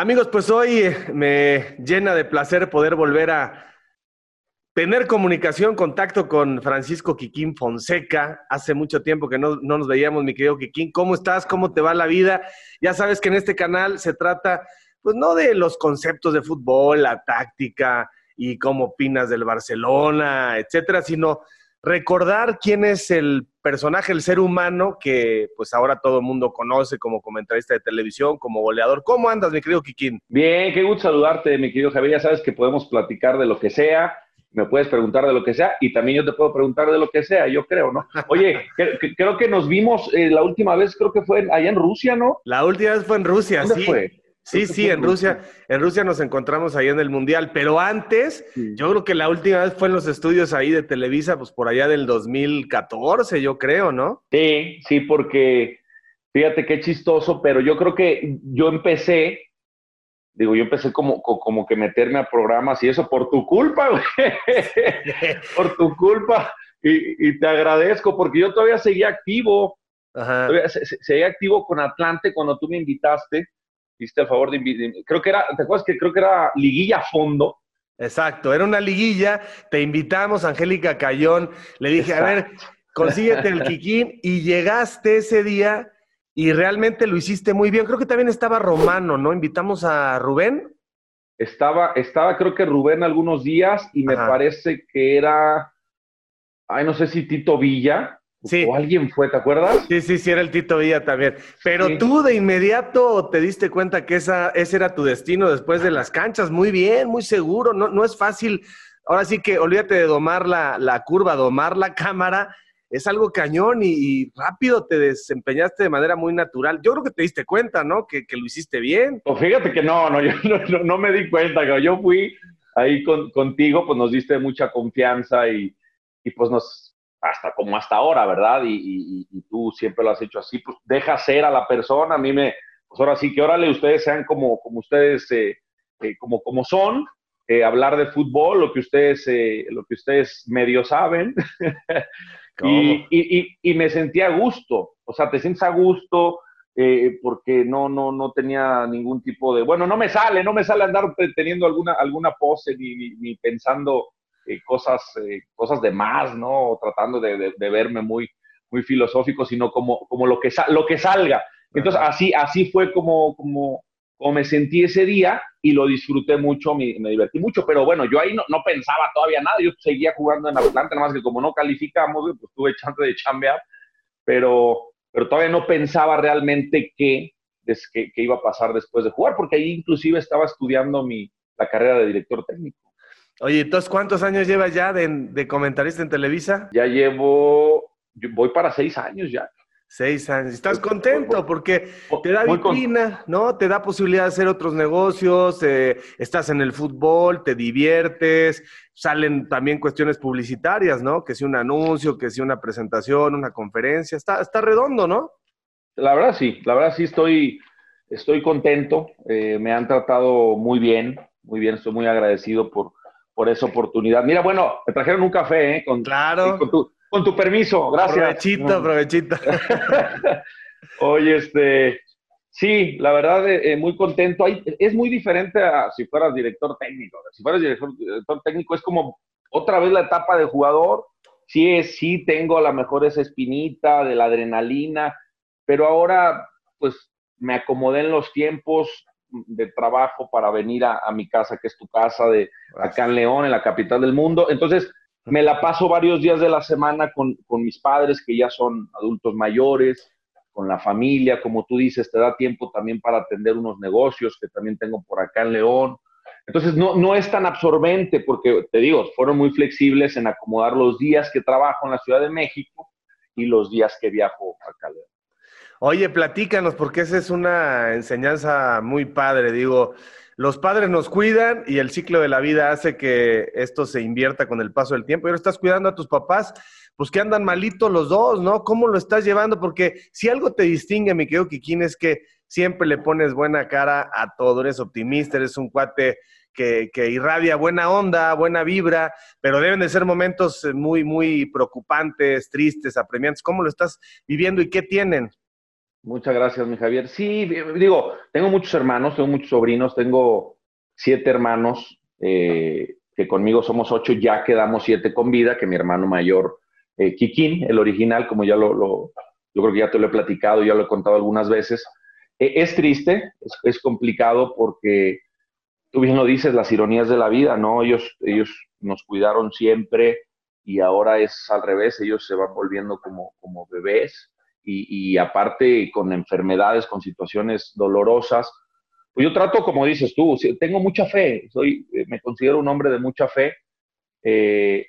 Amigos, pues hoy me llena de placer poder volver a tener comunicación, contacto con Francisco Quiquín Fonseca. Hace mucho tiempo que no, nos veíamos, mi querido Quiquín. ¿Cómo estás? ¿Cómo te va la vida? Ya sabes que en este canal se trata, pues no de los conceptos de fútbol, la táctica y cómo opinas del Barcelona, etcétera, sino recordar quién es el personaje, el ser humano que pues ahora todo el mundo conoce como comentarista de televisión, como goleador. ¿Cómo andas, mi querido Kikín? Bien, qué gusto saludarte, mi querido Javier. Ya sabes que podemos platicar de lo que sea, me puedes preguntar de lo que sea y también yo te puedo preguntar de lo que sea, yo creo, ¿no? Oye, creo que nos vimos eh, la última vez, creo que fue allá en Rusia, ¿no? La última vez fue en Rusia, ¿Dónde sí. fue? Sí, sí, en Rusia, en Rusia nos encontramos ahí en el Mundial, pero antes, yo creo que la última vez fue en los estudios ahí de Televisa, pues por allá del 2014, yo creo, ¿no? Sí, sí, porque fíjate qué chistoso, pero yo creo que yo empecé, digo, yo empecé como, como que meterme a programas y eso por tu culpa, güey. por tu culpa. Y, te agradezco porque yo todavía seguía activo. Ajá. Todavía seguía activo con Atlante cuando tú me invitaste hiciste el favor de. Creo que era, ¿te acuerdas que creo que era liguilla fondo? Exacto, era una liguilla, te invitamos, Angélica Cayón, le dije, a ver, consíguete el Kikín y llegaste ese día y realmente lo hiciste muy bien. Creo que también estaba Romano, ¿no? Invitamos a Rubén. Estaba, estaba creo que Rubén algunos días y me parece que era, ay, no sé si Tito Villa. Sí. O alguien fue, ¿te acuerdas? Sí, sí, sí, era el Tito Villa también. Pero tú de inmediato te diste cuenta que esa, ese era tu destino después de las canchas. Muy bien, muy seguro. No, no es fácil. Ahora sí que olvídate de domar la, la curva, domar la cámara. Es algo cañón y, rápido te desempeñaste de manera muy natural. Yo creo que te diste cuenta, ¿no? Que, que lo hiciste bien. Pues fíjate que no, no, yo no, no, me di cuenta. Yo fui ahí con, contigo, pues nos diste mucha confianza y, y pues nos, hasta como hasta ahora, ¿verdad? Y, tú siempre lo has hecho así, pues deja ser a la persona, a mí me, pues ahora sí que órale, ustedes sean como, como ustedes, eh, eh, como, como son, eh, hablar de fútbol, lo que ustedes, lo que ustedes medio saben, y, y, me sentía a gusto, o sea, te sientes a gusto, porque no, no, no tenía ningún tipo de, bueno, no me sale, no me sale andar teniendo alguna, alguna pose ni, ni pensando eh, cosas, eh, cosas de más, ¿no? Tratando de, verme muy, muy filosófico, sino como, como lo, que lo que salga. Entonces, así, así fue como, como, como me sentí ese día y lo disfruté mucho, me, me divertí mucho, pero bueno, yo ahí no, no, pensaba todavía nada, yo seguía jugando en Atlanta, nada más que como no calificamos, pues tuve chance de chambear, pero, pero todavía no pensaba realmente qué, que, iba a pasar después de jugar, porque ahí inclusive estaba estudiando mi, la carrera de director técnico. Oye, entonces, ¿cuántos años llevas ya de, comentarista en Televisa? Ya llevo, voy para seis años ya. Seis años. ¿Estás contento? Porque te da vitrina, ¿no? Te da posibilidad de hacer otros negocios, eh, estás en el fútbol, te diviertes, salen también cuestiones publicitarias, ¿no? Que si un anuncio, que si una presentación, una conferencia, está, está redondo, ¿no? La verdad sí, la verdad sí estoy, estoy contento, eh, me han tratado muy bien, muy bien, estoy muy agradecido por, por esa oportunidad. Mira, bueno, me trajeron un café, ¿eh? Con, claro. Con tu, con tu permiso, gracias. Provechito, provechito. Oye, este, sí, la verdad, eh, eh, muy contento. es muy diferente a si fueras director técnico. Si fueras director, director, técnico, es como otra vez la etapa de jugador. Sí, es, sí, tengo a lo mejor esa espinita de la adrenalina, pero ahora, pues, me acomodé en los tiempos, de trabajo para venir a, mi casa, que es tu casa, de acá en León, en la capital del mundo. Entonces, me la paso varios días de la semana con, mis padres, que ya son adultos mayores, con la familia, como tú dices, te da tiempo también para atender unos negocios que también tengo por acá en León. Entonces, no, no es tan absorbente porque, te digo, fueron muy flexibles en acomodar los días que trabajo en la Ciudad de México y los días que viajo acá a León. Oye, platícanos, porque esa es una enseñanza muy padre. Digo, los padres nos cuidan y el ciclo de la vida hace que esto se invierta con el paso del tiempo. Y ahora estás cuidando a tus papás, pues que andan malitos los dos, ¿no? ¿Cómo lo estás llevando? Porque si algo te distingue, mi querido Kikín, es que siempre le pones buena cara a todo. Eres optimista, eres un cuate que, que, irradia buena onda, buena vibra, pero deben de ser momentos muy, muy preocupantes, tristes, apremiantes. ¿Cómo lo estás viviendo y qué tienen? Muchas gracias, mi Javier. Sí, digo, tengo muchos hermanos, tengo muchos sobrinos, tengo siete hermanos, eh, que conmigo somos ocho, ya quedamos siete con vida, que mi hermano mayor, eh, Kikín, el original, como ya lo, yo creo que ya te lo he platicado, ya lo he contado algunas veces. E, es triste, es, es, complicado porque tú bien lo dices, las ironías de la vida, ¿no? Ellos, ellos nos cuidaron siempre y ahora es al revés, ellos se van volviendo como, como bebés y, aparte con enfermedades, con situaciones dolorosas. Pues yo trato, como dices tú, tengo mucha fe, soy, eh, me considero un hombre de mucha fe eh,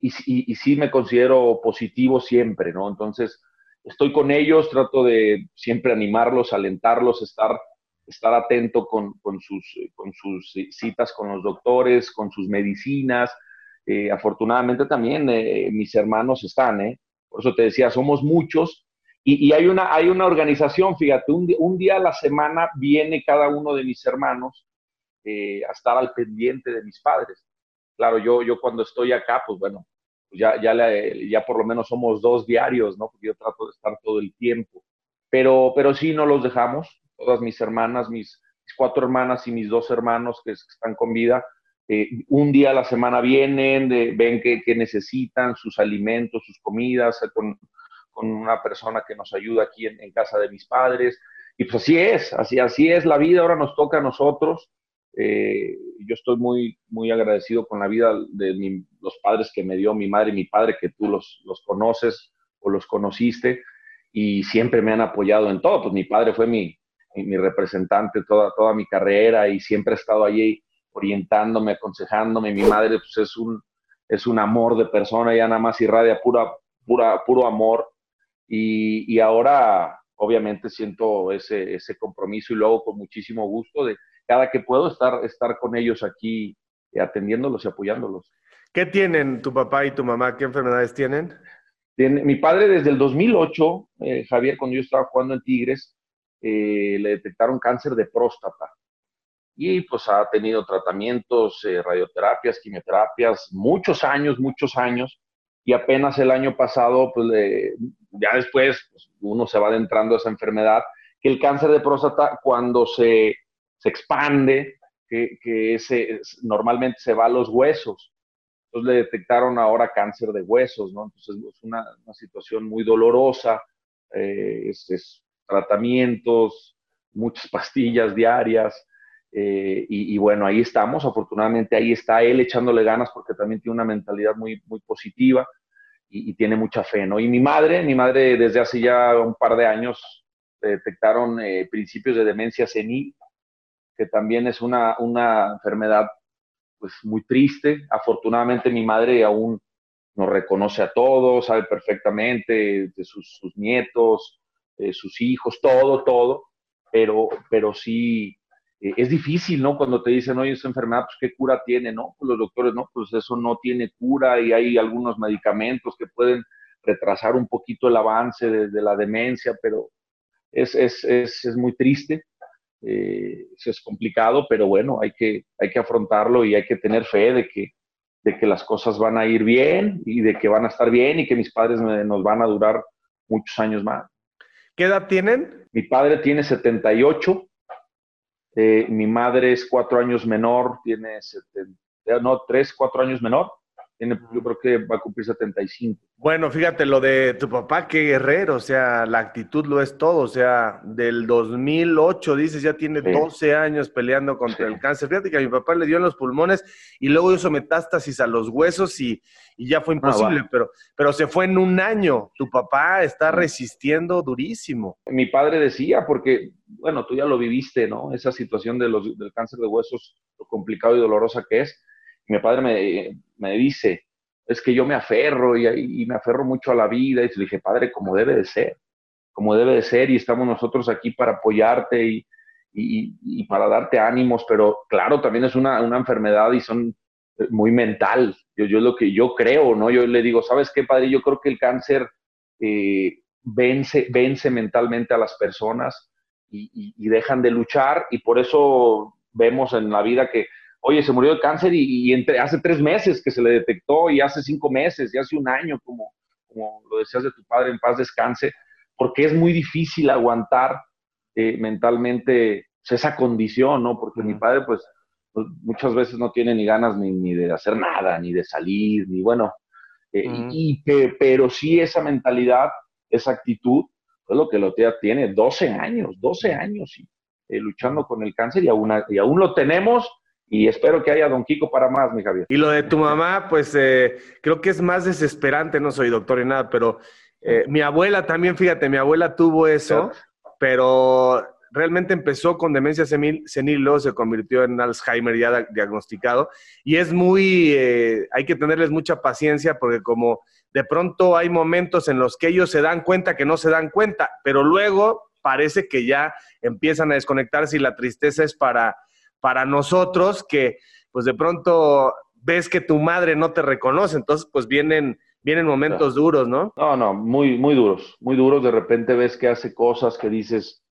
y, y, sí me considero positivo siempre, ¿no? Entonces, estoy con ellos, trato de siempre animarlos, alentarlos, estar, estar atento con, con, sus, con sus citas con los doctores, con sus medicinas. Eh, afortunadamente también mis hermanos están, ¿eh? Por eso te decía, somos muchos y, hay, una, hay una organización, fíjate, un, día a la semana viene cada uno de mis hermanos eh, a estar al pendiente de mis padres. Claro, yo, yo cuando estoy acá, pues bueno, pues ya, ya, ya por lo menos somos dos diarios, ¿no? Porque yo trato de estar todo el tiempo. Pero, pero sí, no los dejamos. Todas mis hermanas, mis, cuatro hermanas y mis dos hermanos que, están con vida, eh, un día a la semana vienen, ven que, necesitan sus alimentos, sus comidas, con, con una persona que nos ayuda aquí en, casa de mis padres. Y pues así es, así, así es la vida, ahora nos toca a nosotros. Eh, yo estoy muy, muy agradecido con la vida de los padres que me dio mi madre y mi padre, que tú los, los conoces o los conociste, y siempre me han apoyado en todo. Pues mi padre fue mi, mi representante toda, toda mi carrera y siempre ha estado allí orientándome, aconsejándome. Mi madre pues, es, un, es un amor de persona, ya nada más irradia pura, pura, puro amor. Y, ahora, obviamente, siento ese, ese compromiso y luego con muchísimo gusto de cada que puedo estar, estar con ellos aquí eh, atendiéndolos y apoyándolos. ¿Qué tienen tu papá y tu mamá? ¿Qué enfermedades tienen? Tiene, mi padre desde el 2008, eh, Javier, cuando yo estaba jugando en Tigres, eh, le detectaron cáncer de próstata. Y pues ha tenido tratamientos, radioterapias, quimioterapias, muchos años, muchos años y apenas el año pasado, pues ya después pues, uno se va adentrando a esa enfermedad, que el cáncer de próstata cuando se, se expande, que, que normalmente se va a los huesos. Entonces le detectaron ahora cáncer de huesos, ¿no? Entonces es una, una situación muy dolorosa, eh, es, tratamientos, muchas pastillas diarias, eh, y, y, bueno, ahí estamos, afortunadamente ahí está él echándole ganas porque también tiene una mentalidad muy, muy positiva y, tiene mucha fe, ¿no? Y mi madre, mi madre desde hace ya un par de años detectaron eh, principios de demencia senil, que también es una, una enfermedad pues muy triste. Afortunadamente mi madre aún nos reconoce a todos, sabe perfectamente de sus, nietos, de sus hijos, todo, todo, pero, pero sí eh, es difícil, ¿no? Cuando te dicen, oye, esa enfermedad, pues, ¿qué cura tiene, no? Pues los doctores, no, pues eso no tiene cura y hay algunos medicamentos que pueden retrasar un poquito el avance de, la demencia, pero es, es, es, es muy triste, eh, es complicado, pero bueno, hay que, hay que afrontarlo y hay que tener fe de que, de que las cosas van a ir bien y de que van a estar bien y que mis padres nos van a durar muchos años más. ¿Qué edad tienen? Mi padre tiene 78 eh, mi madre es cuatro años menor, tiene, no, tres, cuatro años menor. Tiene, yo creo que va a cumplir 75. Bueno, fíjate, lo de tu papá, qué guerrero, o sea, la actitud lo es todo, o sea, del 2008, dices, ya tiene 12 años peleando contra el cáncer. Fíjate que a mi papá le dio en los pulmones y luego hizo metástasis a los huesos y, y ya fue ah, imposible, pero, pero se fue en un año. Tu papá está resistiendo durísimo. Mi padre decía, porque, bueno, tú ya lo viviste, ¿no? Esa situación de los, del cáncer de huesos, lo complicado y dolorosa que es mi padre me, me, dice, es que yo me aferro y, me aferro mucho a la vida. Y le dije, padre, como debe de ser, como debe de ser, y estamos nosotros aquí para apoyarte y, y, para darte ánimos, pero claro, también es una, una enfermedad y son eh, muy mental. Yo, yo lo que yo creo, ¿no? Yo le digo, ¿sabes qué, padre? Yo creo que el cáncer eh, vence, vence mentalmente a las personas y, y, dejan de luchar y por eso vemos en la vida que oye, se murió de cáncer y, entre, hace tres meses que se le detectó y hace cinco meses y hace un año, como, como lo decías de tu padre, en paz descanse, porque es muy difícil aguantar eh, mentalmente pues, esa condición, ¿no? Porque mi padre, pues, pues, muchas veces no tiene ni ganas ni, de hacer nada, ni de salir, ni bueno, eh, y, pero sí esa mentalidad, esa actitud, es lo que Lotea tiene, 12 años, 12 años eh, luchando con el cáncer y aún, y aún lo tenemos y espero que haya Don Kiko para más, mi Javier. Y lo de tu mamá, pues eh, creo que es más desesperante, no soy doctor ni nada, pero mi abuela también, fíjate, mi abuela tuvo eso, pero realmente empezó con demencia senil, senil, luego se convirtió en Alzheimer ya diagnosticado. Y es muy, eh, hay que tenerles mucha paciencia porque como de pronto hay momentos en los que ellos se dan cuenta que no se dan cuenta, pero luego parece que ya empiezan a desconectarse y la tristeza es para, para nosotros que pues de pronto ves que tu madre no te reconoce, entonces pues vienen, vienen momentos duros, ¿no? No, no, muy, muy duros, muy duros. De repente ves que hace cosas que dices,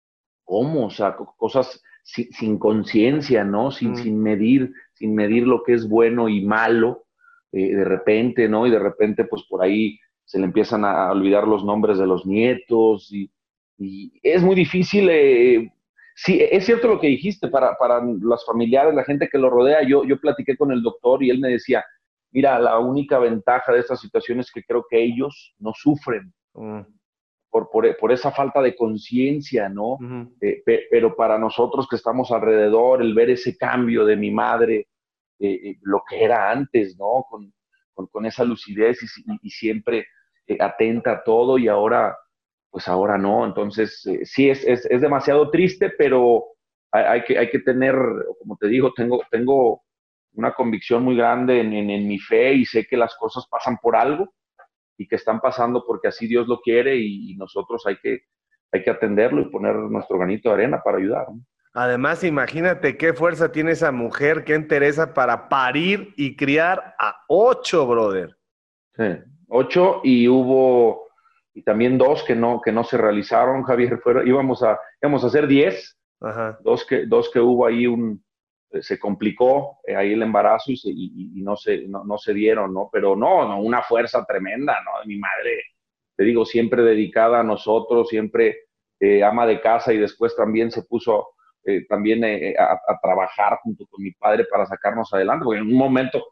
cómo, o sea, cosas sin, conciencia, ¿no? Sin, mm. sin, medir, sin medir lo que es bueno y malo, eh, de repente, ¿no? Y de repente, pues por ahí se le empiezan a olvidar los nombres de los nietos y, es muy difícil. Eh, sí, es cierto lo que dijiste, para, para los familiares, la gente que lo rodea, yo, yo platiqué con el doctor y él me decía, mira, la única ventaja de esta situación es que creo que ellos no sufren. Mm por, por, esa falta de conciencia, ¿no? Eh, pero para nosotros que estamos alrededor, el ver ese cambio de mi madre, eh, eh, lo que era antes, ¿no? Con, con, esa lucidez y, siempre atenta a todo y ahora, pues ahora no. Entonces, sí, es, es, es, demasiado triste, pero hay, hay, que, hay que tener, como te digo, tengo, tengo una convicción muy grande en, en, en mi fe y sé que las cosas pasan por algo y que están pasando porque así Dios lo quiere y, nosotros hay que, hay que atenderlo y poner nuestro granito de arena para ayudar. Además, imagínate qué fuerza tiene esa mujer que interesa para parir y criar a ocho, brother. Sí, ocho y hubo y también dos que no, que no se realizaron, Javier, fuera, íbamos a, íbamos a hacer diez, Dos, que, dos que hubo ahí un, eh, se complicó eh, ahí el embarazo y, no, se, no, se dieron, ¿no? Pero no, no, una fuerza tremenda, ¿no? Mi madre, te digo, siempre dedicada a nosotros, siempre eh, ama de casa y después también se puso también a, trabajar junto con mi padre para sacarnos adelante, porque en un momento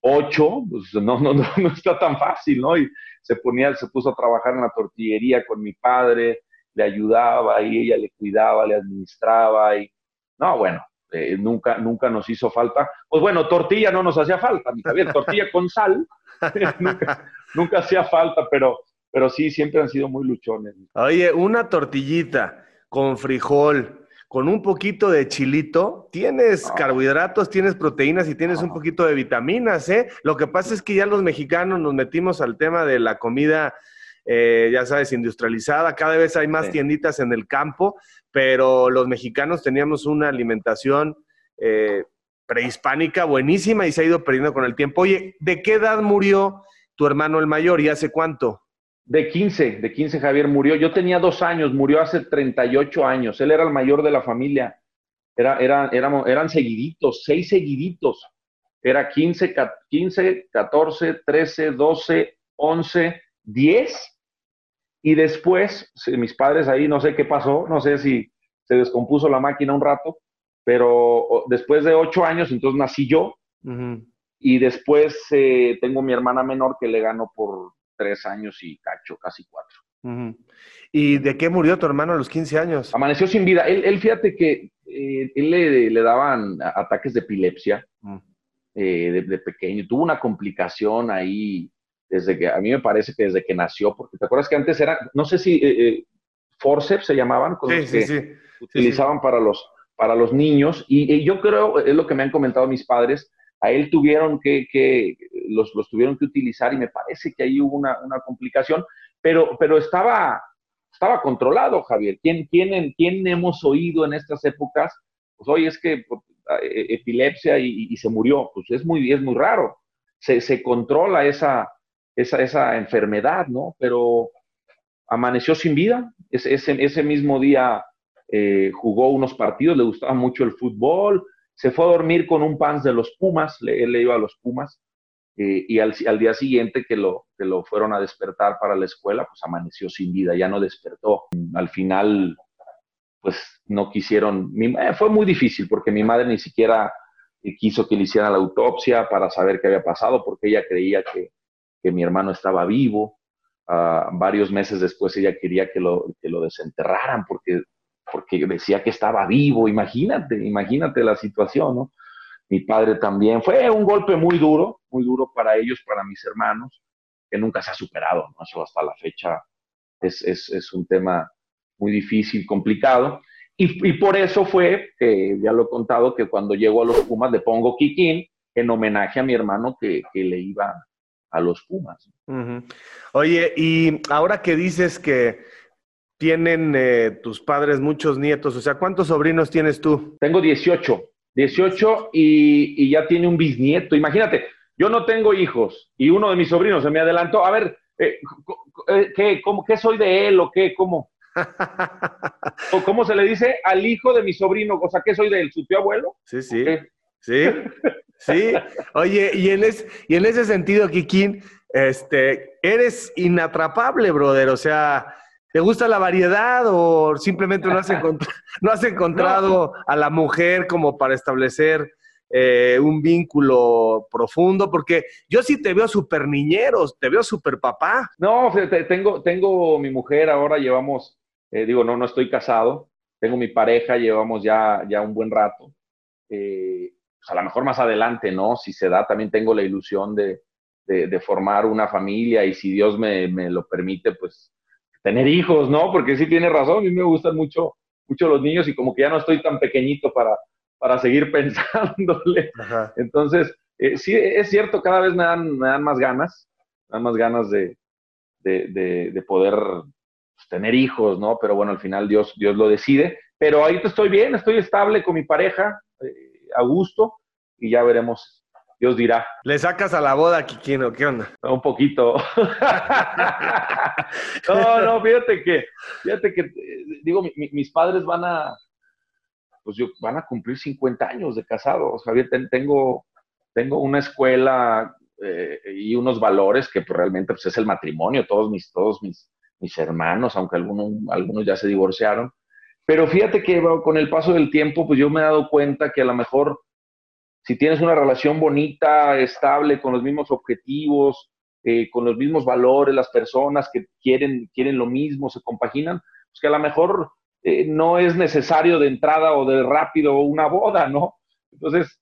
ocho, pues no, no, no, no está tan fácil, ¿no? Y se ponía, se puso a trabajar en la tortillería con mi padre, le ayudaba y ella le cuidaba, le administraba y, no, bueno, eh, nunca, nunca nos hizo falta. Pues bueno, tortilla no nos hacía falta, mi Javier, tortilla con sal, nunca, hacía falta, pero, pero sí, siempre han sido muy luchones. Oye, una tortillita con frijol, con un poquito de chilito, tienes ah. carbohidratos, tienes proteínas y tienes un ah. poquito de vitaminas, ¿eh? Lo que pasa es que ya los mexicanos nos metimos al tema de la comida, eh, ya sabes, industrializada, cada vez hay más tienditas en el campo, pero los mexicanos teníamos una alimentación eh, prehispánica buenísima y se ha ido perdiendo con el tiempo. Oye, ¿de qué edad murió tu hermano el mayor y hace cuánto? De 15, de 15 Javier murió. Yo tenía dos años, murió hace 38 años. Él era el mayor de la familia. Era, era, éramos, eran seguiditos, seis seguiditos. Era 15, 15, 14, 13, 12, 11, 10 y después, mis padres ahí, no sé qué pasó, no sé si se descompuso la máquina un rato, pero después de ocho años, entonces nací yo. Y después eh, tengo mi hermana menor que le ganó por tres años y cacho, casi cuatro. ¿Y de qué murió tu hermano a los 15 años? Amaneció sin vida. Él, fíjate que eh, él le, daban ataques de epilepsia mm. eh, de, de, pequeño. Tuvo una complicación ahí desde que, a mí me parece que desde que nació, porque te acuerdas que antes era, no sé si eh, forceps se llamaban, con los que utilizaban para los, para los niños, y, yo creo, es lo que me han comentado mis padres, a él tuvieron que, que los, los, tuvieron que utilizar y me parece que ahí hubo una, una complicación, pero, pero estaba, estaba controlado, Javier. ¿Quién, quién, ¿Quién hemos oído en estas épocas? Pues hoy es que pues, e, epilepsia y, se murió, pues es muy, es muy raro. Se, se controla esa, esa, esa enfermedad, ¿no? Pero amaneció sin vida. Ese, ese, mismo día eh, jugó unos partidos, le gustaba mucho el fútbol, se fue a dormir con un pants de los Pumas, él le iba a los Pumas, eh, y al, día siguiente que lo, que lo fueron a despertar para la escuela, pues amaneció sin vida, ya no despertó. Al final, pues no quisieron, eh, fue muy difícil porque mi madre ni siquiera eh, quiso que le hicieran la autopsia para saber qué había pasado, porque ella creía que, que mi hermano estaba vivo. Ah, varios meses después ella quería que lo, que lo desenterraran porque, porque decía que estaba vivo. Imagínate, imagínate la situación, ¿no? Mi padre también. Fue un golpe muy duro, muy duro para ellos, para mis hermanos, que nunca se ha superado, ¿no? Eso hasta la fecha es, es, es un tema muy difícil, complicado. Y, y, por eso fue, que ya lo he contado, que cuando llego a los Pumas le pongo Kikín en homenaje a mi hermano que, que le iba a los Pumas. Oye, y ahora que dices que tienen eh, tus padres muchos nietos, o sea, ¿cuántos sobrinos tienes tú? Tengo 18, 18 y, y ya tiene un bisnieto. Imagínate, yo no tengo hijos y uno de mis sobrinos se me adelantó. A ver, eh, eh, ¿qué, cómo, ¿qué soy de él o qué? ¿Cómo? ¿O cómo se le dice al hijo de mi sobrino? O sea, ¿qué soy de él? ¿Su tío abuelo? Sí, sí. Sí, sí. Oye, y en, y en ese sentido, Kikín, este, eres inatrapable, brother. O sea, ¿te gusta la variedad o simplemente no has, no has encontrado a la mujer como para establecer eh, un vínculo profundo? Porque yo sí te veo súper niñeros, te veo súper papá. No, tengo, tengo mi mujer, ahora llevamos, eh, digo, no, no estoy casado, tengo mi pareja, llevamos ya, ya un buen rato. Eh, pues, a lo mejor más adelante, ¿no? Si se da, también tengo la ilusión de, de, formar una familia y si Dios me, me, lo permite, pues tener hijos, ¿no? Porque sí tiene razón, a mí me gustan mucho, mucho los niños y como que ya no estoy tan pequeñito para, para seguir pensándole. Entonces, eh, sí, es cierto, cada vez me dan, me dan más ganas, me dan más ganas de, de, de poder pues, tener hijos, ¿no? Pero bueno, al final Dios, Dios lo decide. Pero ahorita estoy bien, estoy estable con mi pareja. Eh, a gusto y ya veremos. Dios dirá. ¿Le sacas a la boda, Kikino? ¿Qué onda? Un poquito. no, no, fíjate que, fíjate que, digo, mis padres van a, pues yo, van a cumplir 50 años de casados. Javier, tengo, tengo una escuela eh, y unos valores que pues, realmente pues, es el matrimonio. Todos mis, todos mis, mis hermanos, aunque algunos, algunos ya se divorciaron, pero fíjate que con el paso del tiempo, pues yo me he dado cuenta que a lo mejor si tienes una relación bonita, estable, con los mismos objetivos, eh, con los mismos valores, las personas que quieren, quieren lo mismo, se compaginan, pues que a lo mejor eh, no es necesario de entrada o de rápido una boda, ¿no? Entonces,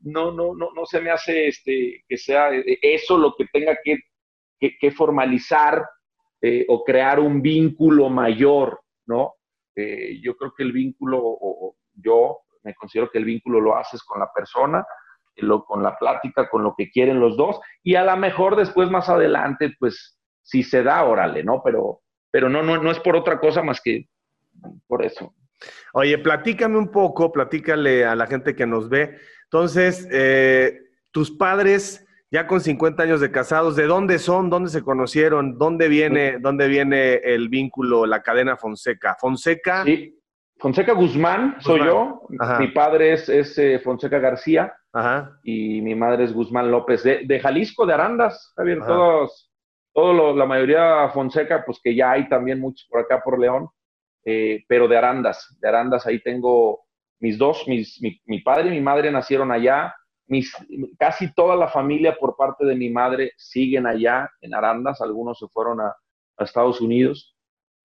no, no, no, no se me hace este, que sea eh, eso lo que tenga que, que, formalizar o crear un vínculo mayor, ¿no? Eh, yo creo que el vínculo, o, yo me considero que el vínculo lo haces con la persona, lo, con la plática, con lo que quieren los dos, y a lo mejor después más adelante, pues si se da, órale, ¿no? Pero, pero no, no, no es por otra cosa más que por eso. Oye, platícame un poco, platícale a la gente que nos ve. Entonces, eh, tus padres ya con 50 años de casados, ¿de dónde son? ¿Dónde se conocieron? ¿Dónde viene, dónde viene el vínculo, la cadena Fonseca? Fonseca. Sí, Fonseca Guzmán, soy yo. Mi padre es, eh, Fonseca García y mi madre es Guzmán López de, Jalisco, de Arandas, Javier. Todos, todo la mayoría Fonseca, pues que ya hay también muchos por acá por León, eh, pero de Arandas. De Arandas ahí tengo mis dos, mis, mi, mi padre y mi madre nacieron allá mis, casi toda la familia por parte de mi madre siguen allá en Arandas, algunos se fueron a, Estados Unidos.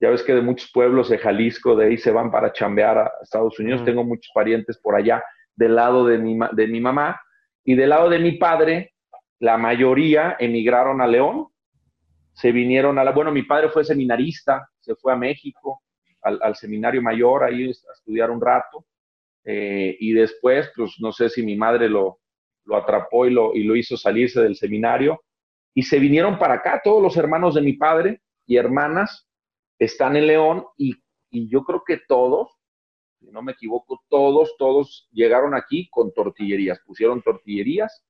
Ya ves que de muchos pueblos de Jalisco, de ahí se van para chambear a Estados Unidos. Tengo muchos parientes por allá, del lado de mi, de mi mamá. Y del lado de mi padre, la mayoría emigraron a León. Se vinieron a la... Bueno, mi padre fue seminarista, se fue a México, al, seminario mayor, ahí a estudiar un rato. Eh, y después, pues no sé si mi madre lo, lo atrapó y lo, y lo hizo salirse del seminario. Y se vinieron para acá, todos los hermanos de mi padre y hermanas están en León y, yo creo que todos, si no me equivoco, todos, todos llegaron aquí con tortillerías, pusieron tortillerías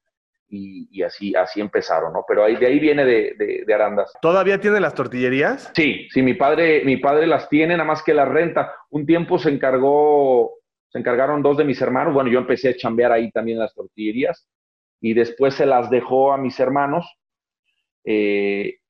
y, así, así empezaron, ¿no? Pero ahí, de ahí viene de, de, Arandas. ¿Todavía tiene las tortillerías? Sí, sí, mi padre, mi padre las tiene, nada más que la renta. Un tiempo se encargó se encargaron dos de mis hermanos. Bueno, yo empecé a chambear ahí también las tortillerías. y después se las dejó a mis hermanos. Eh,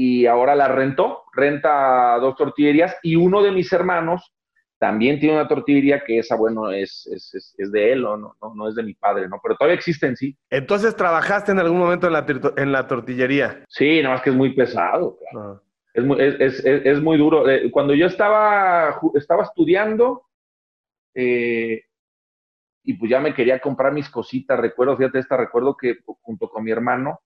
y ahora las rentó, renta dos tortillerías y uno de mis hermanos también tiene una tortillería que esa, bueno, es, es, es, de él, ¿no? No, no es de mi padre, ¿no? Pero todavía existe en sí. Entonces, ¿trabajaste en algún momento en la, en la tortillería? Sí, nada más que es muy pesado, claro. Ah. Es, muy, es, es, muy duro. Eh, cuando yo estaba, estaba estudiando, eh, y pues ya me quería comprar mis cositas, recuerdo, fíjate esta, recuerdo que junto con mi hermano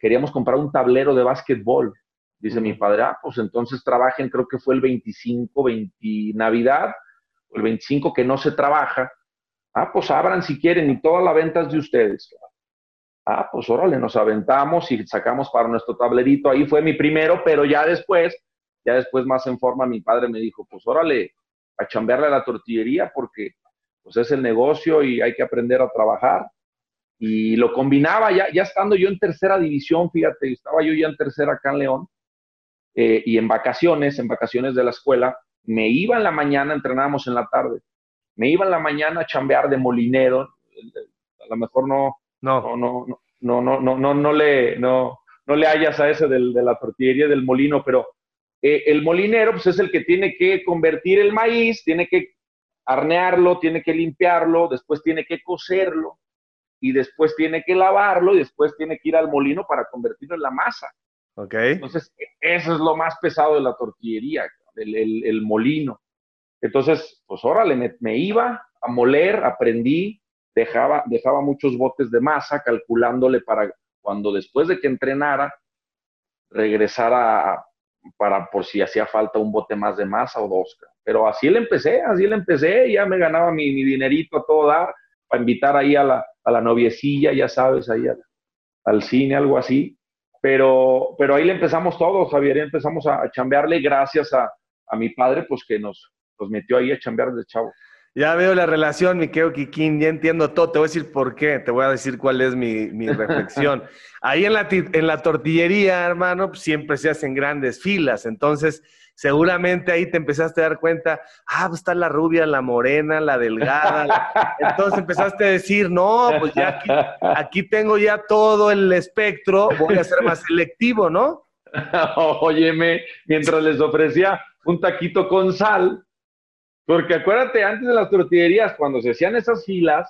queríamos comprar un tablero de básquetbol Dice mi padre, ah, pues entonces trabajen, creo que fue el 25, 20 Navidad, el 25 que no se trabaja. Ah, pues abran si quieren y todas las ventas de ustedes. Ah, pues órale, nos aventamos y sacamos para nuestro tablerito. Ahí fue mi primero, pero ya después, ya después más en forma, mi padre me dijo, pues órale, a chambearle a la tortillería porque pues es el negocio y hay que aprender a trabajar. Y lo combinaba ya, ya estando yo en tercera división, fíjate, estaba yo ya en tercera acá en León eh, y en vacaciones, en vacaciones de la escuela, me iba en la mañana, entrenábamos en la tarde, me iba en la mañana a chambear de molinero, a lo mejor no, no, no, no, no, no, no, no, le, no, no le hayas a ese del, de la tortillería del molino, pero eh, el molinero pues es el que tiene que convertir el maíz, tiene que arnearlo, tiene que limpiarlo, después tiene que cocerlo y después tiene que lavarlo y después tiene que ir al molino para convertirlo en la masa. Okay. Entonces, eso es lo más pesado de la tortillería, el, el, molino. Entonces, pues órale, me, iba a moler, aprendí, dejaba, dejaba muchos botes de masa, calculándole para cuando después de que entrenara, regresara para por si hacía falta un bote más de masa o dos. Pero así le empecé, así le empecé, ya me ganaba mi, dinerito a todo dar, para invitar ahí a la, a la noviecilla, ya sabes, ahí al cine, algo así pero, pero ahí le empezamos todos, Javier, empezamos a, chambearle gracias a, a, mi padre, pues que nos, nos metió ahí a chambear de chavo. Ya veo la relación, mi querido Kikín, ya entiendo todo. Te voy a decir por qué, te voy a decir cuál es mi, mi reflexión. Ahí en la, en la tortillería, hermano, pues, siempre se hacen grandes filas. Entonces, seguramente ahí te empezaste a dar cuenta, ah, pues está la rubia, la morena, la delgada. Entonces empezaste a decir, no, pues ya aquí, aquí tengo ya todo el espectro, voy a ser más selectivo, ¿no? Óyeme, mientras les ofrecía un taquito con sal, porque acuérdate, antes de las tortillerías, cuando se hacían esas filas,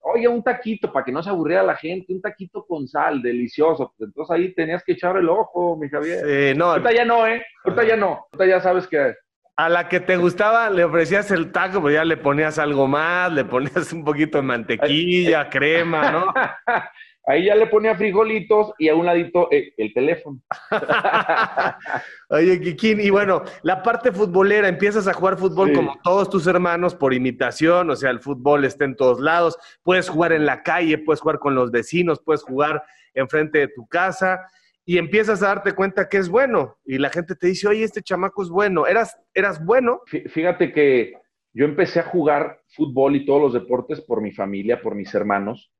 oye, un taquito para que no se aburriera la gente, un taquito con sal, delicioso. Pues entonces ahí tenías que echar el ojo, mi Javier. Sí, no. Ahorita ya no, ¿eh? Ahorita ya no. Ahorita ya sabes que. A la que te gustaba le ofrecías el taco, pues ya le ponías algo más, le ponías un poquito de mantequilla, crema, ¿no? Ahí ya le ponía frijolitos y a un ladito eh, el teléfono. Oye, Kikín, y bueno, la parte futbolera, empiezas a jugar fútbol como todos tus hermanos por imitación, o sea, el fútbol está en todos lados, puedes jugar en la calle, puedes jugar con los vecinos, puedes jugar enfrente de tu casa y empiezas a darte cuenta que es bueno y la gente te dice, oye, este chamaco es bueno, ¿eras, eras bueno? Fíjate que yo empecé a jugar fútbol y todos los deportes por mi familia, por mis hermanos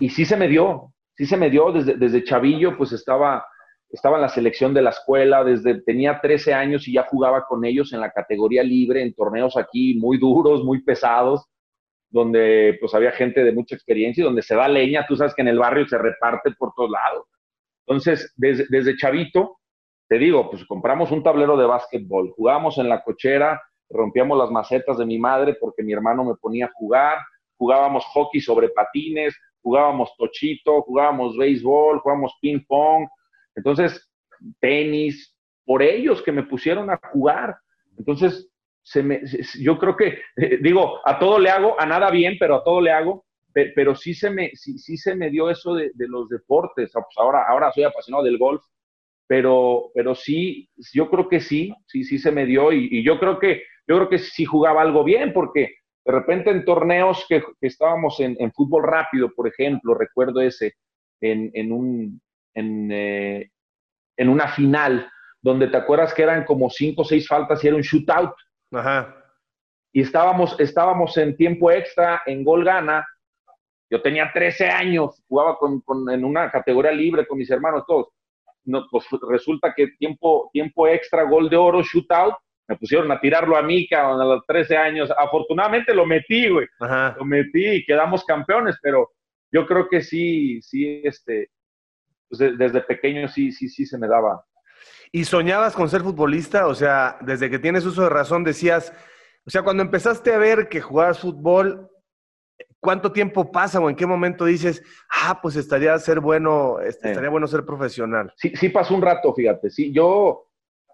y sí se me dio, sí se me dio. Desde, desde chavillo, pues estaba, estaba en la selección de la escuela, desde tenía 13 años y ya jugaba con ellos en la categoría libre, en torneos aquí muy duros, muy pesados, donde pues había gente de mucha experiencia y donde se da leña, tú sabes que en el barrio se reparte por todos lados. Entonces, desde, desde chavito, te digo, pues compramos un tablero de básquetbol, jugábamos en la cochera, rompíamos las macetas de mi madre porque mi hermano me ponía a jugar, jugábamos hockey sobre patines, jugábamos tochito, jugábamos béisbol, jugábamos ping pong, entonces tenis, por ellos que me pusieron a jugar. Entonces, se me, yo creo que, eh, digo, a todo le hago, a nada bien, pero a todo le hago, pero sí se me, sí, sí se me dio eso de, los deportes. Pues ahora, ahora soy apasionado del golf, pero, pero sí, yo creo que sí, sí, sí se me dio y, y yo creo que, yo creo que sí jugaba algo bien porque de repente en torneos que, estábamos en, fútbol rápido, por ejemplo, recuerdo ese, en, un, eh, en, una final, donde te acuerdas que eran como cinco o seis faltas y era un shootout. Ajá. Y estábamos, estábamos en tiempo extra, en gol gana. Yo tenía 13 años, jugaba con, en una categoría libre con mis hermanos todos. No, pues resulta que tiempo, tiempo extra, gol de oro, shootout, me pusieron a tirarlo a mí, a los 13 años. Afortunadamente lo metí, güey. Lo metí y quedamos campeones, pero, yo creo que sí, sí, este, pues desde pequeño sí, sí, sí se me daba. ¿Y soñabas con ser futbolista? O sea, desde que tienes uso de razón decías, o sea, cuando empezaste a ver que jugabas fútbol, ¿cuánto tiempo pasa o en qué momento dices, ah, pues estaría ser bueno, este, estaría bueno ser profesional? Sí, sí pasó un rato, fíjate. Sí, yo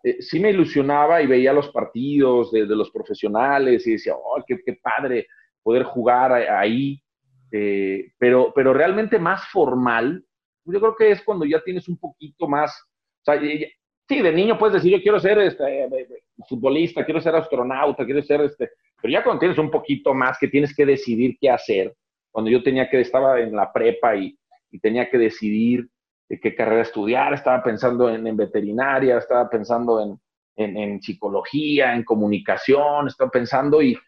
eh, sí me ilusionaba y veía los partidos de, los profesionales y decía, oh, qué, padre poder jugar ahí. Eh, pero, pero realmente más formal, yo creo que es cuando ya tienes un poquito más, sí, de niño puedes decir, yo quiero ser este, eh, futbolista, quiero ser astronauta, quiero ser este, pero ya cuando tienes un poquito más que tienes que decidir qué hacer, cuando yo tenía que, estaba en la prepa y, y tenía que decidir qué carrera estudiar, estaba pensando en, veterinaria, estaba pensando en, psicología, en comunicación, estaba pensando y,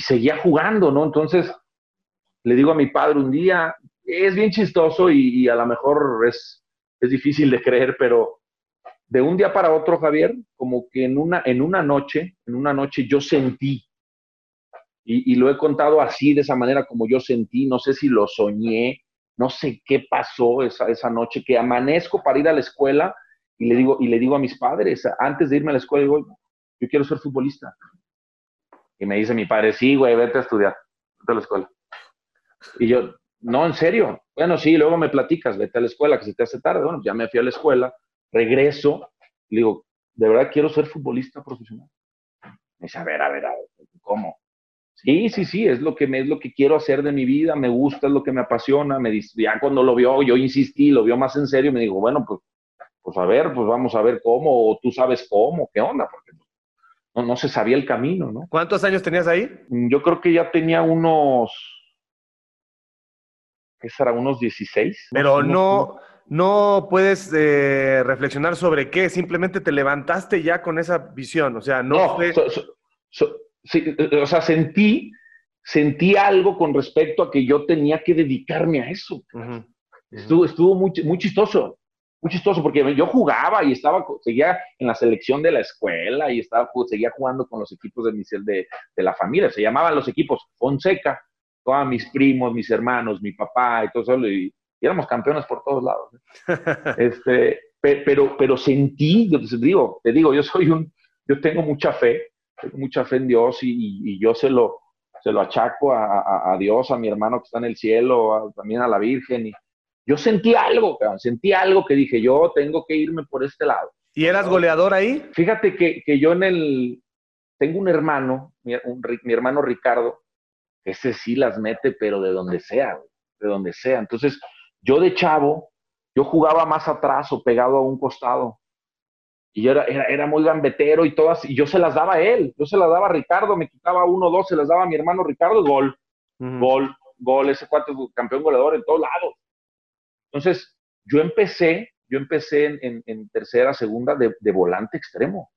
seguía jugando, ¿no? Entonces, le digo a mi padre un día, es bien chistoso y, a lo mejor es, es difícil de creer, pero de un día para otro, Javier, como que en una, en una noche, en una noche yo sentí, y, lo he contado así, de esa manera como yo sentí, no sé si lo soñé, no sé qué pasó esa, esa noche, que amanezco para ir a la escuela y le digo, y le digo a mis padres, antes de irme a la escuela, digo, yo quiero ser futbolista. Y me dice mi padre, sí, güey, vete a estudiar, vete a la escuela. Y yo, no, en serio. Bueno, sí, luego me platicas, vete a la escuela, que se te hace tarde. Bueno, ya me fui a la escuela, regreso, digo, de verdad quiero ser futbolista profesional. Me dice, a ver, a ver, a ver, ¿cómo? Sí, sí, sí, es lo que me, es lo que quiero hacer de mi vida, me gusta, es lo que me apasiona. Me ya cuando lo vio, yo insistí, lo vio más en serio, me dijo, bueno, pues, pues a ver, pues vamos a ver cómo, o tú sabes cómo, qué onda, porque no, se sabía el camino, ¿no? ¿Cuántos años tenías ahí? Mm, yo creo que ya tenía unos, ¿qué será? Unos 16. Pero no, no puedes eh, reflexionar sobre qué, simplemente te levantaste ya con esa visión, o sea, no, fue... o sea, sentí, sentí algo con respecto a que yo tenía que dedicarme a eso. Estuvo, estuvo muy, muy chistoso muy chistoso porque yo jugaba y estaba, seguía en la selección de la escuela y estaba, seguía jugando con los equipos de, de, de la familia. Se llamaban los equipos Fonseca, todos mis primos, mis hermanos, mi papá y todo eso. Y, éramos campeones por todos lados. este, pero, pero sentí, yo te digo, te digo, yo soy un, yo tengo mucha fe, tengo mucha fe en Dios y, y yo se lo, se lo achaco a, a, a, Dios, a mi hermano que está en el cielo, también a la Virgen y yo sentí algo, sentí algo que dije, yo tengo que irme por este lado. ¿Y eras goleador ahí? Fíjate que, yo en el, tengo un hermano, mi, hermano Ricardo, ese sí las mete, pero de donde sea, de donde sea. Entonces, yo de chavo, yo jugaba más atrás o pegado a un costado. Y yo era, era, muy gambetero y todas, y yo se las daba a él, yo se las daba a Ricardo, me quitaba uno, dos, se las daba a mi hermano Ricardo, gol, gol, gol, ese cuarto campeón goleador en todos lados. Entonces, yo empecé, yo empecé en, tercera, segunda de, volante extremo.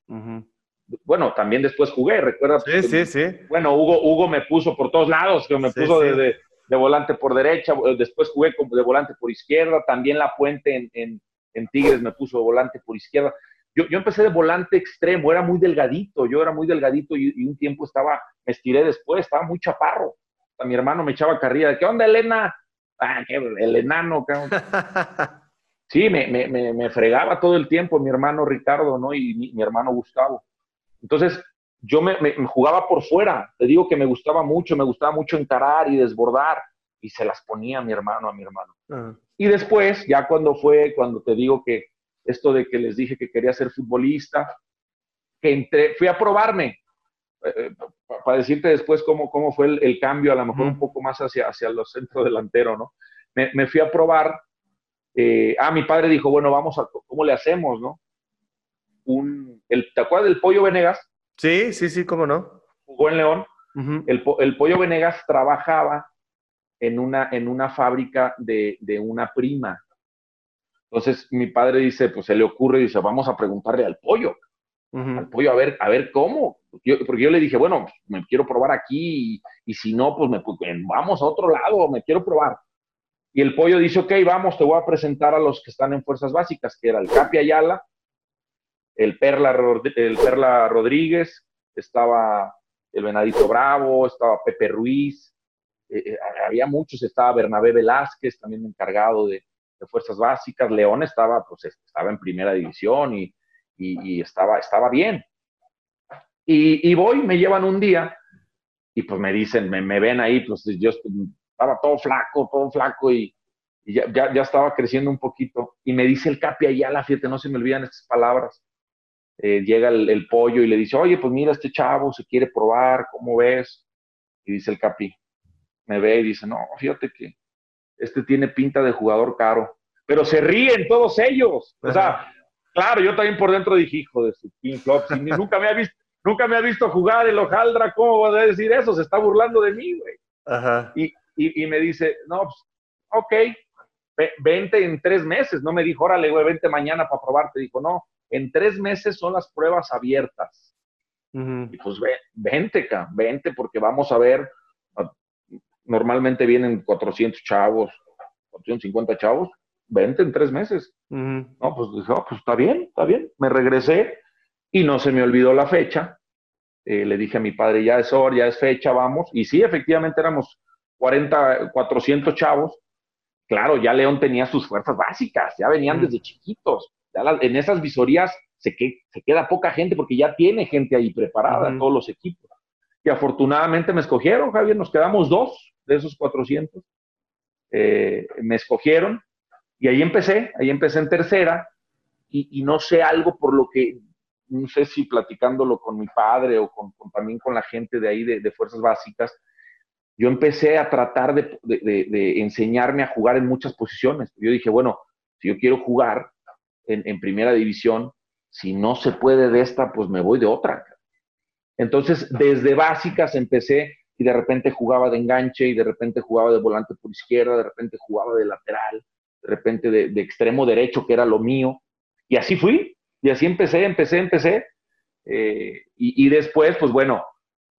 Bueno, también después jugué, ¿recuerdas? Sí, sí, sí. Bueno, Hugo, Hugo me puso por todos lados, que me puso De, volante por derecha, eh, después jugué como de volante por izquierda, también La Puente en, Tigres me puso de volante por izquierda. Yo, yo, empecé de volante extremo, era muy delgadito, yo era muy delgadito y, un tiempo estaba, me estiré después, estaba muy chaparro. A mi hermano me echaba carrilla, ¿qué onda, Elena? ah, el enano, Sí, me, me, me, fregaba todo el tiempo mi hermano Ricardo, ¿no? Y mi, hermano Gustavo. Entonces, yo me, jugaba por fuera. Te digo que me gustaba mucho, me gustaba mucho encarar y desbordar. Y se las ponía a mi hermano, a mi hermano. Y después, ya cuando fue, cuando te digo que esto de que les dije que quería ser futbolista, que entré, fui a probarme. Eh, eh, para decirte después cómo, cómo fue el, cambio, a lo mejor un poco más hacia, hacia los centros delantero, ¿no? Me, fui a probar. Eh, ah, mi padre dijo, bueno, vamos a, ¿cómo le hacemos, no? Un, el, ¿Te acuerdas del Pollo Venegas? Sí, sí, sí, cómo no. Jugó en León. el, el, Pollo Venegas trabajaba en una, en una fábrica de, de una prima. Entonces mi padre dice, pues se le ocurre, dice, vamos a preguntarle al pollo al pollo a ver, a ver cómo. porque yo le dije, bueno, me quiero probar aquí y, si no, pues, me, pues, vamos a otro lado, me quiero probar. Y el pollo dice, ok, vamos, te voy a presentar a los que están en fuerzas básicas, que era el Capi Ayala, el Perla, el Perla Rodríguez, estaba el Venadito Bravo, estaba Pepe Ruiz, eh, había muchos, estaba Bernabé Velázquez, también encargado de, fuerzas básicas, León estaba, pues, estaba en primera división y, y, estaba, estaba bien. Y, voy, me llevan un día y pues me dicen, me, me ven ahí, pues yo estaba todo flaco, todo flaco y, ya, ya, estaba creciendo un poquito. Y me dice el Capi allá, la fíjate, no se me olvidan estas palabras. Eh, llega el, el, pollo y le dice, oye, pues mira, este chavo se quiere probar, ¿cómo ves? Y dice el Capi, me ve y dice, no, fíjate que este tiene pinta de jugador caro. Pero se ríen todos ellos. O sea, claro, yo también por dentro dije, hijo de su King Club, nunca me ha visto, nunca me ha visto jugar el hojaldra, ¿cómo voy a decir eso? Se está burlando de mí, güey. Y, y, y, me dice, no, pues, ok, vente en tres meses. No me dijo, órale, güey, vente mañana para probarte. Dijo, no, en tres meses son las pruebas abiertas. Y pues vente, vente, porque vamos a ver. Ah, normalmente vienen 400 chavos, 450 chavos. Vente en tres meses. No, pues dije, oh, pues está bien, está bien. Me regresé y no se me olvidó la fecha. Eh, le dije a mi padre, ya es hora, ya es fecha, vamos. Y sí, efectivamente éramos 40, 400 chavos claro, ya León tenía sus fuerzas básicas, ya venían desde chiquitos. en esas visorías se, se, queda poca gente porque ya tiene gente ahí preparada, todos los equipos. Y afortunadamente me escogieron, Javier, nos quedamos dos de esos 400. Eh, me escogieron y ahí empecé, ahí empecé en tercera y, no sé algo por lo que, no sé si platicándolo con mi padre o con, también con la gente de ahí de fuerzas básicas, yo empecé a tratar de, enseñarme a jugar en muchas posiciones. Yo dije, bueno, si yo quiero jugar en, primera división, si no se puede de esta, pues me voy de otra. Entonces, desde básicas empecé y de repente jugaba de enganche y de repente jugaba de volante por izquierda, de repente jugaba de lateral, de repente de, extremo derecho, que era lo mío. Y así fui, y así empecé, empecé, empecé. Eh, y, y, después, pues bueno,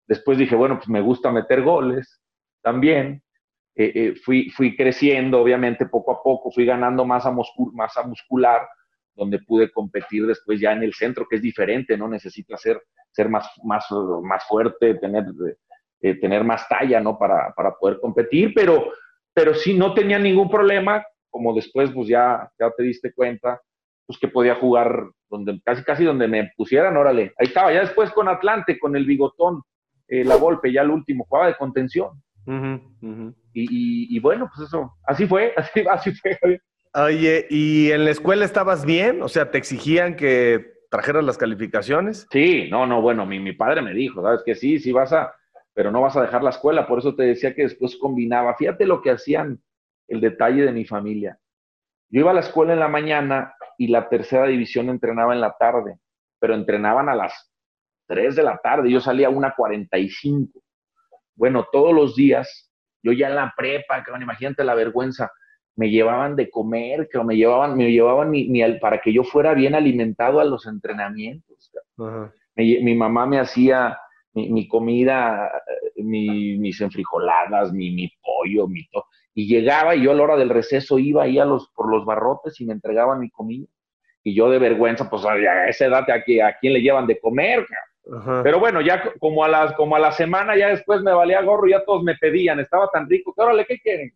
después dije, bueno, pues me gusta meter goles, también. Eh, eh, fui, fui creciendo, obviamente, poco a poco, fui ganando masa, masa muscular, donde pude competir después ya en el centro, que es diferente, ¿no? Necesita ser, ser más, más, más fuerte, tener, eh, tener más talla, ¿no? Para, para, poder competir, pero, pero sí no tenía ningún problema, como después, pues ya, ya te diste cuenta, pues que podía jugar donde, casi, casi donde me pusieran, órale. Ahí estaba, ya después con Atlante, con el bigotón, la golpe, ya el último, jugaba de contención. Y, bueno, pues eso, así fue, así, así fue. Oye, ¿y en la escuela estabas bien? O sea, ¿te exigían que trajeras las calificaciones? Sí, no, no, bueno, mi, mi padre me dijo, ¿sabes? Que sí, sí vas a, pero no vas a dejar la escuela, por eso te decía que después combinaba. Fíjate lo que hacían, el detalle de mi familia. Yo iba a la escuela en la mañana y la tercera división entrenaba en la tarde, pero entrenaban a las 3 de la tarde, yo salía a una 45 bueno, todos los días, yo ya en la prepa, que imagínate la vergüenza, me llevaban de comer, que me llevaban, me llevaban mi, para que yo fuera bien alimentado a los entrenamientos. Mi, mamá me hacía mi, comida, mis enfrijoladas, mi, mi pollo, mi todo. Y llegaba y yo a la hora del receso iba ahí a los, por los barrotes y me entregaban mi comida. Y yo de vergüenza, pues a esa edad, ¿a, a quién le llevan de comer? Pero bueno, ya como a, las, como a la semana, ya después me valía gorro, ya todos me pedían, estaba tan rico, que órale, ¿qué quieren?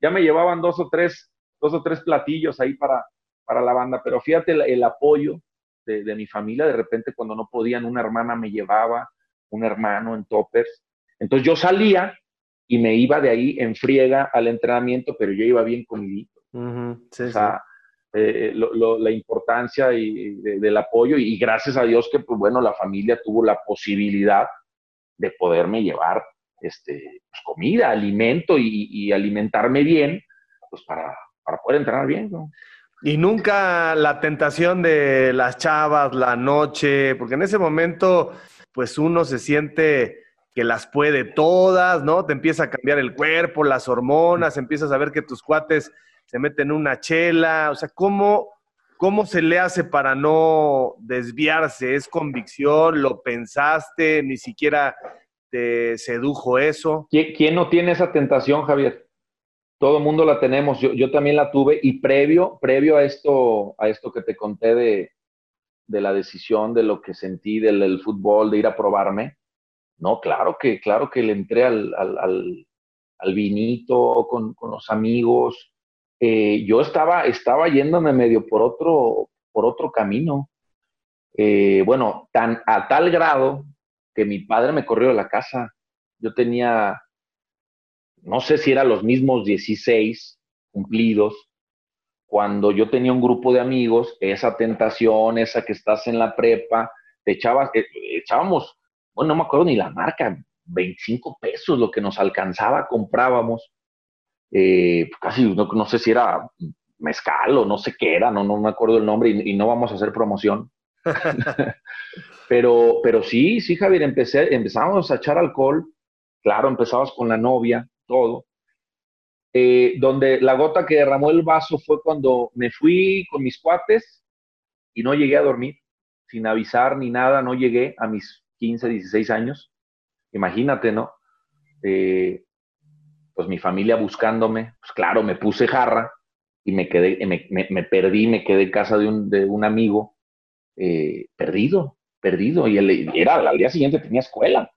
Ya me llevaban dos o tres, dos o tres platillos ahí para, para la banda, pero fíjate el, apoyo de, mi familia, de repente cuando no podían, una hermana me llevaba, un hermano en toppers, entonces yo salía y me iba de ahí en friega al entrenamiento, pero yo iba bien comidito. o sea, eh, la importancia y, del apoyo y gracias a Dios que, pues bueno, la familia tuvo la posibilidad de poderme llevar este, pues, comida, alimento y, alimentarme bien, pues para, para poder entrenar bien, ¿no? Y nunca la tentación de las chavas, la noche, porque en ese momento, pues uno se siente que las puede todas, ¿no? Te empieza a cambiar el cuerpo, las hormonas, empiezas a ver que tus cuates se meten una chela, o sea, ¿cómo, ¿cómo se le hace para no desviarse? ¿Es convicción? ¿Lo pensaste? ¿Ni siquiera te sedujo eso? ¿Quién no tiene esa tentación, Javier? Todo el mundo la tenemos, yo, yo, también la tuve y previo, previo a esto, a esto que te conté de, de la decisión, de lo que sentí del, fútbol, de ir a probarme, no, claro que, claro que le entré al, al, al vinito, con, los amigos. Eh, yo estaba, estaba yéndome medio por otro, por otro camino. Eh, bueno, tan, a tal grado que mi padre me corrió de la casa. Yo tenía, no sé si eran los mismos 16 cumplidos, cuando yo tenía un grupo de amigos, esa tentación, esa que estás en la prepa, te echabas, eh, echábamos, bueno, no me acuerdo ni la marca, 25 pesos lo que nos alcanzaba, comprábamos, eh, casi no, sé si era mezcal o no sé qué era, no, no me acuerdo el nombre y, no vamos a hacer promoción. pero, pero sí, sí, Javier, empecé, empezamos a echar alcohol, claro, empezabas con la novia, todo. Eh, donde la gota que derramó el vaso fue cuando me fui con mis cuates y no llegué a dormir, sin avisar ni nada, no llegué a mis 15, 16 años. Imagínate, ¿no? Eh, pues mi familia buscándome, pues claro, me puse jarra y me quedé, me, perdí, me quedé en casa de un, de un amigo, eh, perdido, perdido, y él, era, al día siguiente tenía escuela,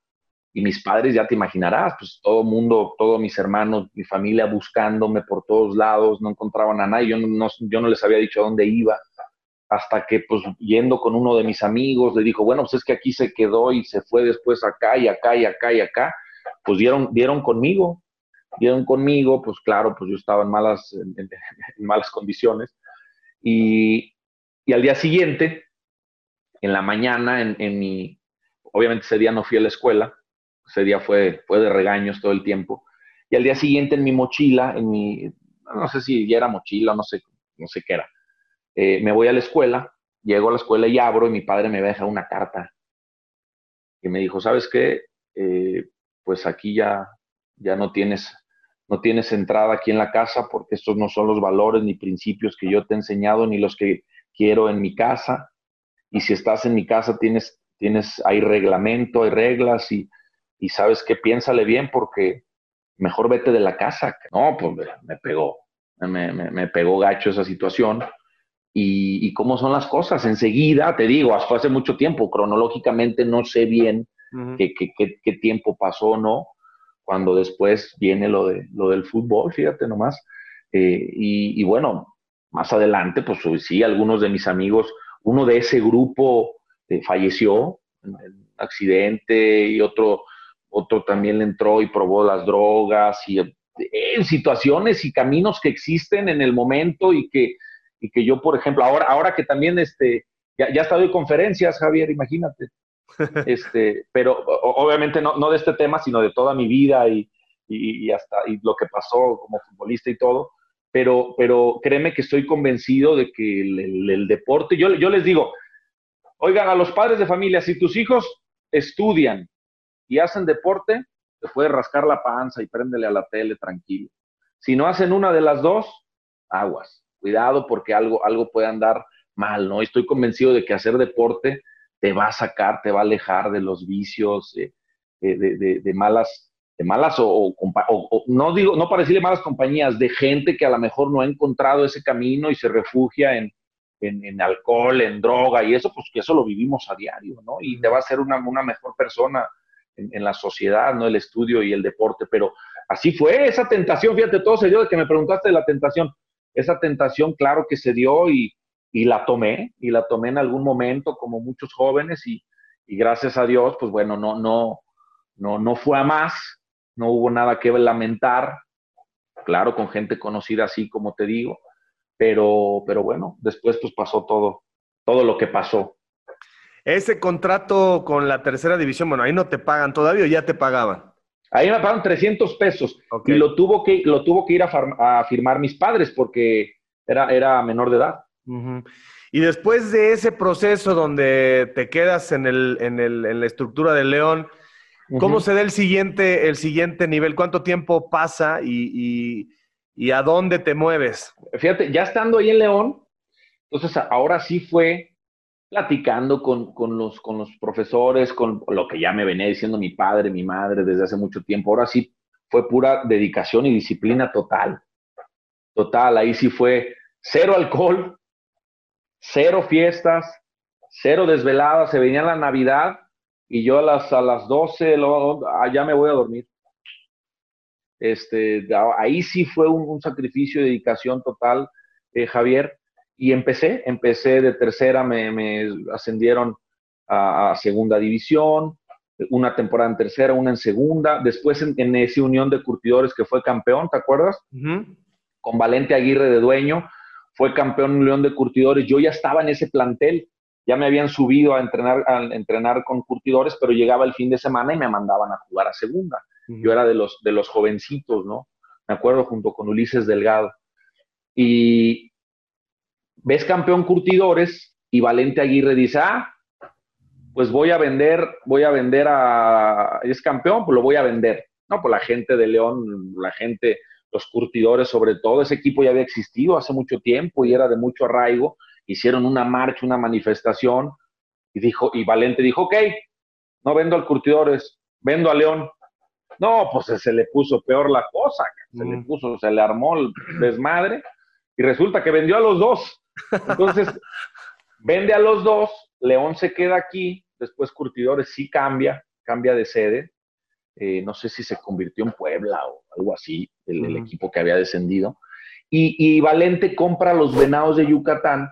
y mis padres, ya te imaginarás, pues todo el mundo, todos mis hermanos, mi familia buscándome por todos lados, no encontraban a nadie, yo no, yo no les había dicho dónde iba, hasta que pues yendo con uno de mis amigos, le dijo, bueno, pues es que aquí se quedó y se fue después acá y acá y acá y acá, pues dieron, dieron conmigo, dieron conmigo, pues claro, pues yo estaba en malas, en, malas condiciones. Y, y, al día siguiente, en la mañana, en, en, mi, obviamente ese día no fui a la escuela, ese día fue, fue de regaños todo el tiempo, y al día siguiente en mi mochila, en mi, no sé si ya era mochila, no sé, no sé qué era, eh, me voy a la escuela, llego a la escuela y abro y mi padre me deja una carta y me dijo, ¿sabes qué? Eh, pues aquí ya, ya no tienes, no tienes entrada aquí en la casa porque estos no son los valores ni principios que yo te he enseñado ni los que quiero en mi casa. Y si estás en mi casa tienes, tienes, hay reglamento, hay reglas y, y sabes que piénsale bien porque mejor vete de la casa. No, pues me pegó, me, me, me pegó gacho esa situación y, cómo son las cosas. Enseguida, te digo, fue hace mucho tiempo, cronológicamente no sé bien qué, qué, tiempo pasó o no, cuando después viene lo, de, lo del fútbol, fíjate nomás. Eh, y, bueno, más adelante, pues sí, algunos de mis amigos, uno de ese grupo eh, falleció en un accidente y otro, otro también le entró y probó las drogas y en eh, situaciones y caminos que existen en el momento y que y que yo, por ejemplo, ahora, ahora que también este, ya, ya hasta doy conferencias, Javier, imagínate. Este, pero obviamente no, no, de este tema, sino de toda mi vida y, y, hasta y lo que pasó como futbolista y todo. Pero, pero créeme que estoy convencido de que el, el, deporte, yo, yo les digo, oigan, a los padres de familia, si tus hijos estudian y hacen deporte, te puedes rascar la panza y préndele a la tele tranquilo. Si no hacen una de las dos, aguas cuidado porque algo, algo puede andar mal, ¿no? Estoy convencido de que hacer deporte te va a sacar, te va a alejar de los vicios, eh, de, de, malas, de malas o, no digo, no para decirle malas compañías, de gente que a lo mejor no ha encontrado ese camino y se refugia en, en, alcohol, en droga y eso, pues que eso lo vivimos a diario, ¿no? Y te va a hacer una, una mejor persona en, en, la sociedad, ¿no? El estudio y el deporte, pero así fue esa tentación, fíjate, todo se dio de que me preguntaste de la tentación esa tentación, claro que se dio y, la tomé, y la tomé en algún momento, como muchos jóvenes, y, gracias a Dios, pues bueno, no, no, no, no fue a más, no hubo nada que lamentar, claro, con gente conocida así, como te digo, pero, pero bueno, después pues pasó todo, todo lo que pasó. Ese contrato con la tercera división, bueno, ahí no te pagan todavía o ya te pagaban. Ahí me pagaron 300 pesos y lo tuvo que, lo tuvo que ir a, firmar mis padres porque era, era menor de edad. Y después de ese proceso donde te quedas en, el, en, el, en la estructura de León, ¿cómo se da el siguiente, el siguiente nivel? ¿Cuánto tiempo pasa y, y, a dónde te mueves? Fíjate, ya estando ahí en León, entonces ahora sí fue platicando con, con, los, con los profesores, con lo que ya me venía diciendo mi padre, mi madre desde hace mucho tiempo. Ahora sí fue pura dedicación y disciplina total. Total, ahí sí fue cero alcohol, cero fiestas, cero desveladas. Se venía la Navidad y yo a las, a las 12 lo, allá me voy a dormir. Este, ahí sí fue un, sacrificio de dedicación total, eh, Javier. Y empecé, empecé de tercera, me, ascendieron a, segunda división, una temporada en tercera, una en segunda, después en, en esa unión de curtidores que fue campeón, ¿te acuerdas? Con Valente Aguirre de dueño, fue campeón en León de Curtidores, yo ya estaba en ese plantel, ya me habían subido a entrenar, a entrenar con curtidores, pero llegaba el fin de semana y me mandaban a jugar a segunda. Yo era de los, de los jovencitos, ¿no? Me acuerdo junto con Ulises Delgado. Y ves campeón curtidores y Valente Aguirre dice, ah, pues voy a vender, voy a vender a, es campeón, pues lo voy a vender. No, pues la gente de León, la gente, los curtidores sobre todo, ese equipo ya había existido hace mucho tiempo y era de mucho arraigo hicieron una marcha, una manifestación, y dijo, y Valente dijo, ok, no vendo al Curtidores, vendo a León. No, pues se le puso peor la cosa, se le mm. puso, se le armó el desmadre, y resulta que vendió a los dos. Entonces, vende a los dos, León se queda aquí, después Curtidores sí cambia, cambia de sede, eh, no sé si se convirtió en Puebla o algo así, el, equipo que había descendido, y, y, Valente compra los Venados de Yucatán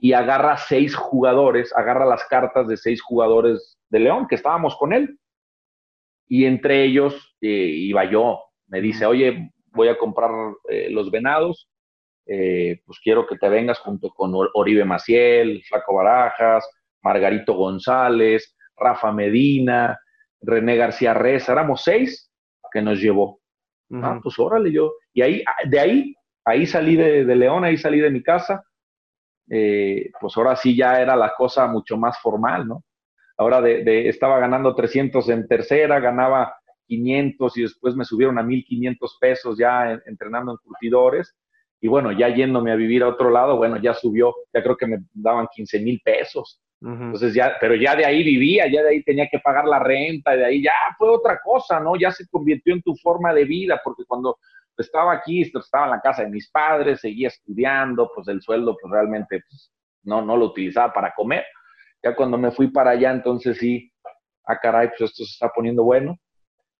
y agarra seis jugadores, agarra las cartas de seis jugadores de León, que estábamos con él. Y entre ellos eh, iba yo. Me dice, oye, voy a comprar eh, los venados, eh, pues quiero que te vengas junto con Oribe Maciel, Flaco Barajas, Margarito González, Rafa Medina, René García Reza, éramos seis que nos llevó. Ah, pues órale yo. Y ahí, de ahí, ahí salí de León, ahí salí de mi casa, eh, pues ahora sí ya era la cosa mucho más formal, ¿no? Ahora de, estaba ganando 300 en tercera, ganaba 500 y después me subieron a 1500 pesos ya entrenando en curtidores. Y bueno, ya yéndome a vivir a otro lado, bueno, ya subió, ya creo que me daban 15 mil pesos. Entonces ya, pero ya de ahí vivía, ya de ahí tenía que pagar la renta, y de ahí ya fue otra cosa, ¿no? Ya se convirtió en tu forma de vida, porque cuando estaba aquí, estaba en la casa de mis padres, seguía estudiando, pues el sueldo pues realmente pues, no, no lo utilizaba para comer. Ya cuando me fui para allá, entonces sí, ah caray, pues esto se está poniendo bueno.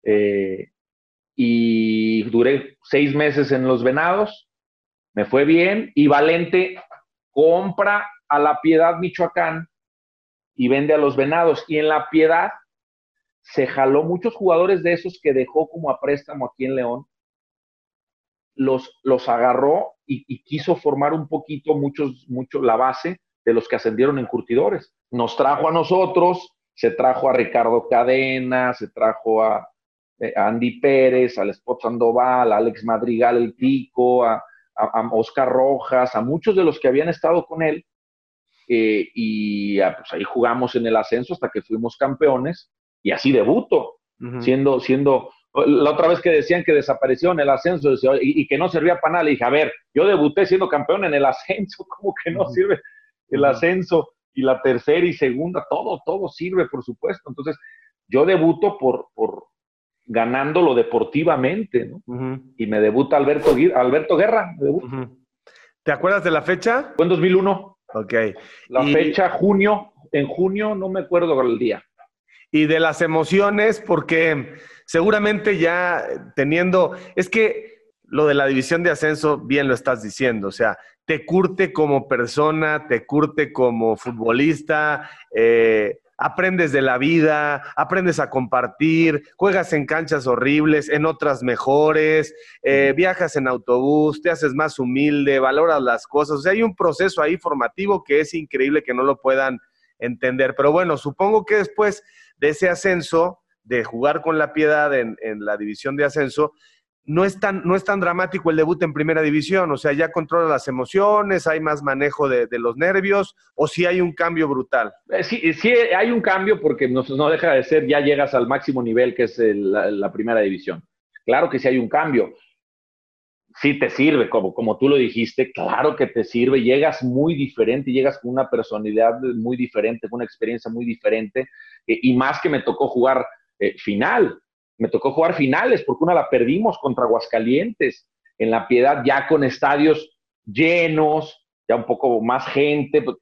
Eh, y duré seis meses en Los Venados, me fue bien y Valente compra a La Piedad, Michoacán, y vende a Los Venados. Y en La Piedad se jaló muchos jugadores de esos que dejó como a préstamo aquí en León los, los agarró y, quiso formar un poquito, muchos, mucho la base de los que ascendieron en curtidores. Nos trajo a nosotros, se trajo a Ricardo Cadena, se trajo a, eh, Andy Pérez, al Spot Sandoval, a Alex Madrigal, el Tico, a, Oscar Rojas, a muchos de los que habían estado con él. Eh, y ah, pues ahí jugamos en el ascenso hasta que fuimos campeones y así debuto, siendo, siendo la otra vez que decían que desapareció en el ascenso y, que no servía para nada, le dije, a ver, yo debuté siendo campeón en el ascenso, ¿cómo que no sirve el ascenso? Y la tercera y segunda, todo, todo sirve, por supuesto. Entonces, yo debuto por, por ganándolo deportivamente, ¿no? Y me debuta Alberto, Alberto Guerra. ¿Te acuerdas de la fecha? Fue en 2001. Ok. La fecha, junio, en junio, no me acuerdo el día. Y de las emociones, porque seguramente ya teniendo, es que lo de la división de ascenso, bien lo estás diciendo, o sea, te curte como persona, te curte como futbolista, eh, aprendes de la vida, aprendes a compartir, juegas en canchas horribles, en otras mejores, eh, viajas en autobús, te haces más humilde, valoras las cosas, o sea, hay un proceso ahí formativo que es increíble que no lo puedan entender, pero bueno, supongo que después de ese ascenso, de jugar con la piedad en, la división de ascenso, no es, tan, no es tan dramático el debut en primera división, o sea, ya controla las emociones, hay más manejo de, los nervios, o si hay un cambio brutal. Eh, sí, sí hay un cambio porque no, no, deja de ser, ya llegas al máximo nivel que es la, primera división. Claro que sí hay un cambio. Sí te sirve, como, como tú lo dijiste, claro que te sirve, llegas muy diferente, llegas con una personalidad muy diferente, con una experiencia muy diferente, eh, y más que me tocó jugar eh, final. Me tocó jugar finales porque una la perdimos contra Aguascalientes, en La Piedad, ya con estadios llenos, ya un poco más gente. Pues,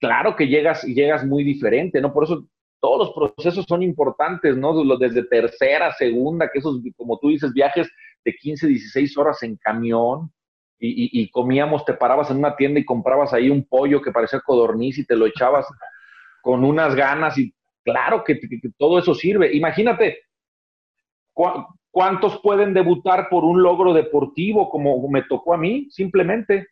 claro que llegas, llegas muy diferente, ¿no? Por eso todos los procesos son importantes, ¿no? Desde tercera, segunda, que esos, como tú dices, viajes de 15, 16 horas en camión, y, comíamos, te parabas en una tienda y comprabas ahí un pollo que parecía codorniz y te lo echabas con unas ganas y claro que, todo eso sirve. Imagínate, ¿cuántos pueden debutar por un logro deportivo como me tocó a mí? Simplemente.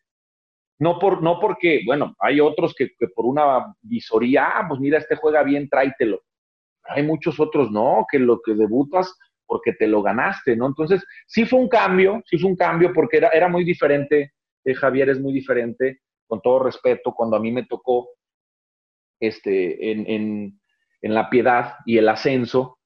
No, por, no porque, bueno, hay otros que, por una visoría, ah, pues mira, este juega bien, tráitelo. Hay muchos otros, no, que lo que debutas porque te lo ganaste, ¿no? Entonces, sí fue un cambio, sí fue un cambio porque era, muy diferente, eh, Javier es muy diferente, con todo respeto, cuando a mí me tocó este, en, en la piedad y el ascenso,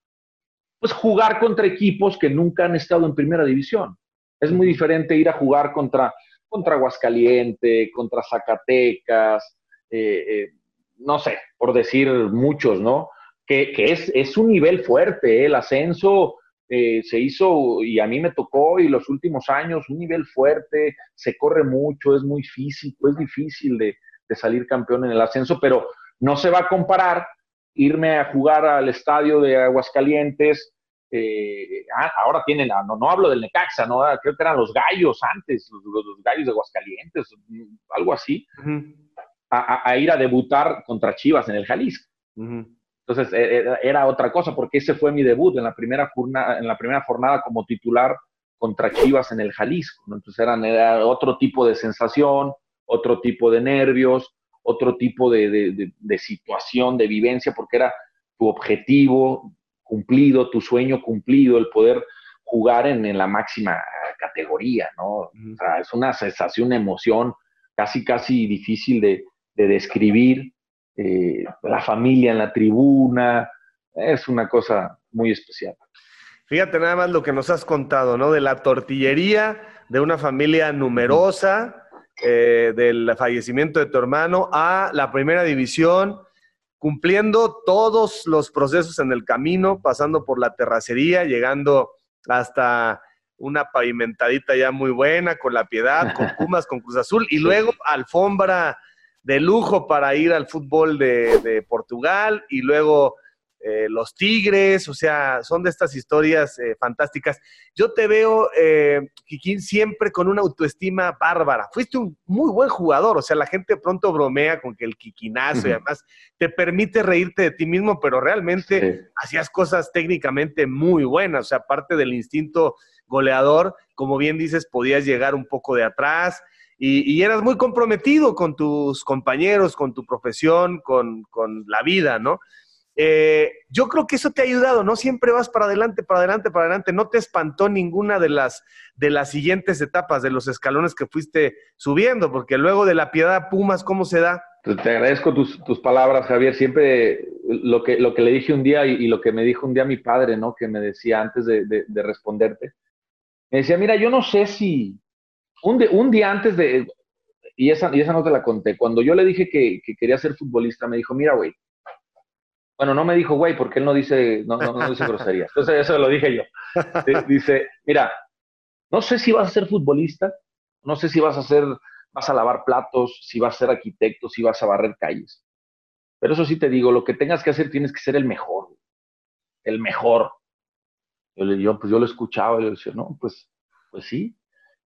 pues jugar contra equipos que nunca han estado en primera división. Es muy diferente ir a jugar contra contra Aguascaliente, contra Zacatecas, eh, eh, no sé, por decir muchos, ¿no? Que, es, es, un nivel fuerte, ¿eh? el ascenso se hizo y a mí me tocó y los últimos años un nivel fuerte, se corre mucho, es muy físico, es difícil de, de salir campeón en el ascenso, pero no se va a comparar irme a jugar al estadio de Aguascalientes eh, ah, ahora tienen, no, no hablo del Necaxa, ¿no? Ah, creo que eran los gallos antes, los, gallos de Aguascalientes, algo así, a, ir a debutar contra Chivas en el Jalisco. Entonces e, e, era, otra cosa, porque ese fue mi debut en la primera jornada, en la primera jornada como titular contra Chivas en el Jalisco. Entonces eran, era otro tipo de sensación, otro tipo de nervios, otro tipo de, de situación, de vivencia, porque era tu objetivo, cumplido, tu sueño cumplido, el poder jugar en, la máxima categoría, ¿no? O sea, es una sensación, una emoción casi, casi difícil de, describir. Eh, la familia en la tribuna, es una cosa muy especial. Fíjate nada más lo que nos has contado, ¿no? De la tortillería, de una familia numerosa, eh, del fallecimiento de tu hermano, a la primera división, cumpliendo todos los procesos en el camino, pasando por la terracería, llegando hasta una pavimentadita ya muy buena, con la piedad, con Pumas, con Cruz Azul, y luego alfombra de lujo para ir al fútbol de, de Portugal, y luego eh, los Tigres, o sea, son de estas historias eh, fantásticas. Yo te veo, eh, Kikín, siempre con una autoestima bárbara. Fuiste un muy buen jugador, o sea, la gente pronto bromea con que el Kikinazo y además te permite reírte de ti mismo, pero realmente hacías cosas técnicamente muy buenas, o sea, aparte del instinto goleador, como bien dices, podías llegar un poco de atrás. Y, eras muy comprometido con tus compañeros, con tu profesión, con, con la vida, ¿no? Eh, yo creo que eso te ha ayudado, ¿no? Siempre vas para adelante, para adelante, para adelante. No te espantó ninguna de las, de las siguientes etapas, de los escalones que fuiste subiendo, porque luego de la piedad Pumas, ¿cómo se da? Te agradezco tus, palabras, Javier. Siempre lo que, lo que le dije un día y, lo que me dijo un día mi padre, ¿no? Que me decía antes de, responderte. Me decía, mira, yo no sé si un, un día antes de, y esa, y esa no te la conté, cuando yo le dije que, que quería ser futbolista, me dijo, mira, güey, bueno, no me dijo güey, porque él no dice, no, no, dice groserías. Entonces, eso lo dije yo. Dice, mira, no sé si vas a ser futbolista, no sé si vas a ser, vas a lavar platos, si vas a ser arquitecto, si vas a barrer calles. Pero eso sí te digo, lo que tengas que hacer tienes que ser el mejor. El mejor. Yo, yo, pues yo lo escuchaba y le decía, no, pues, pues sí.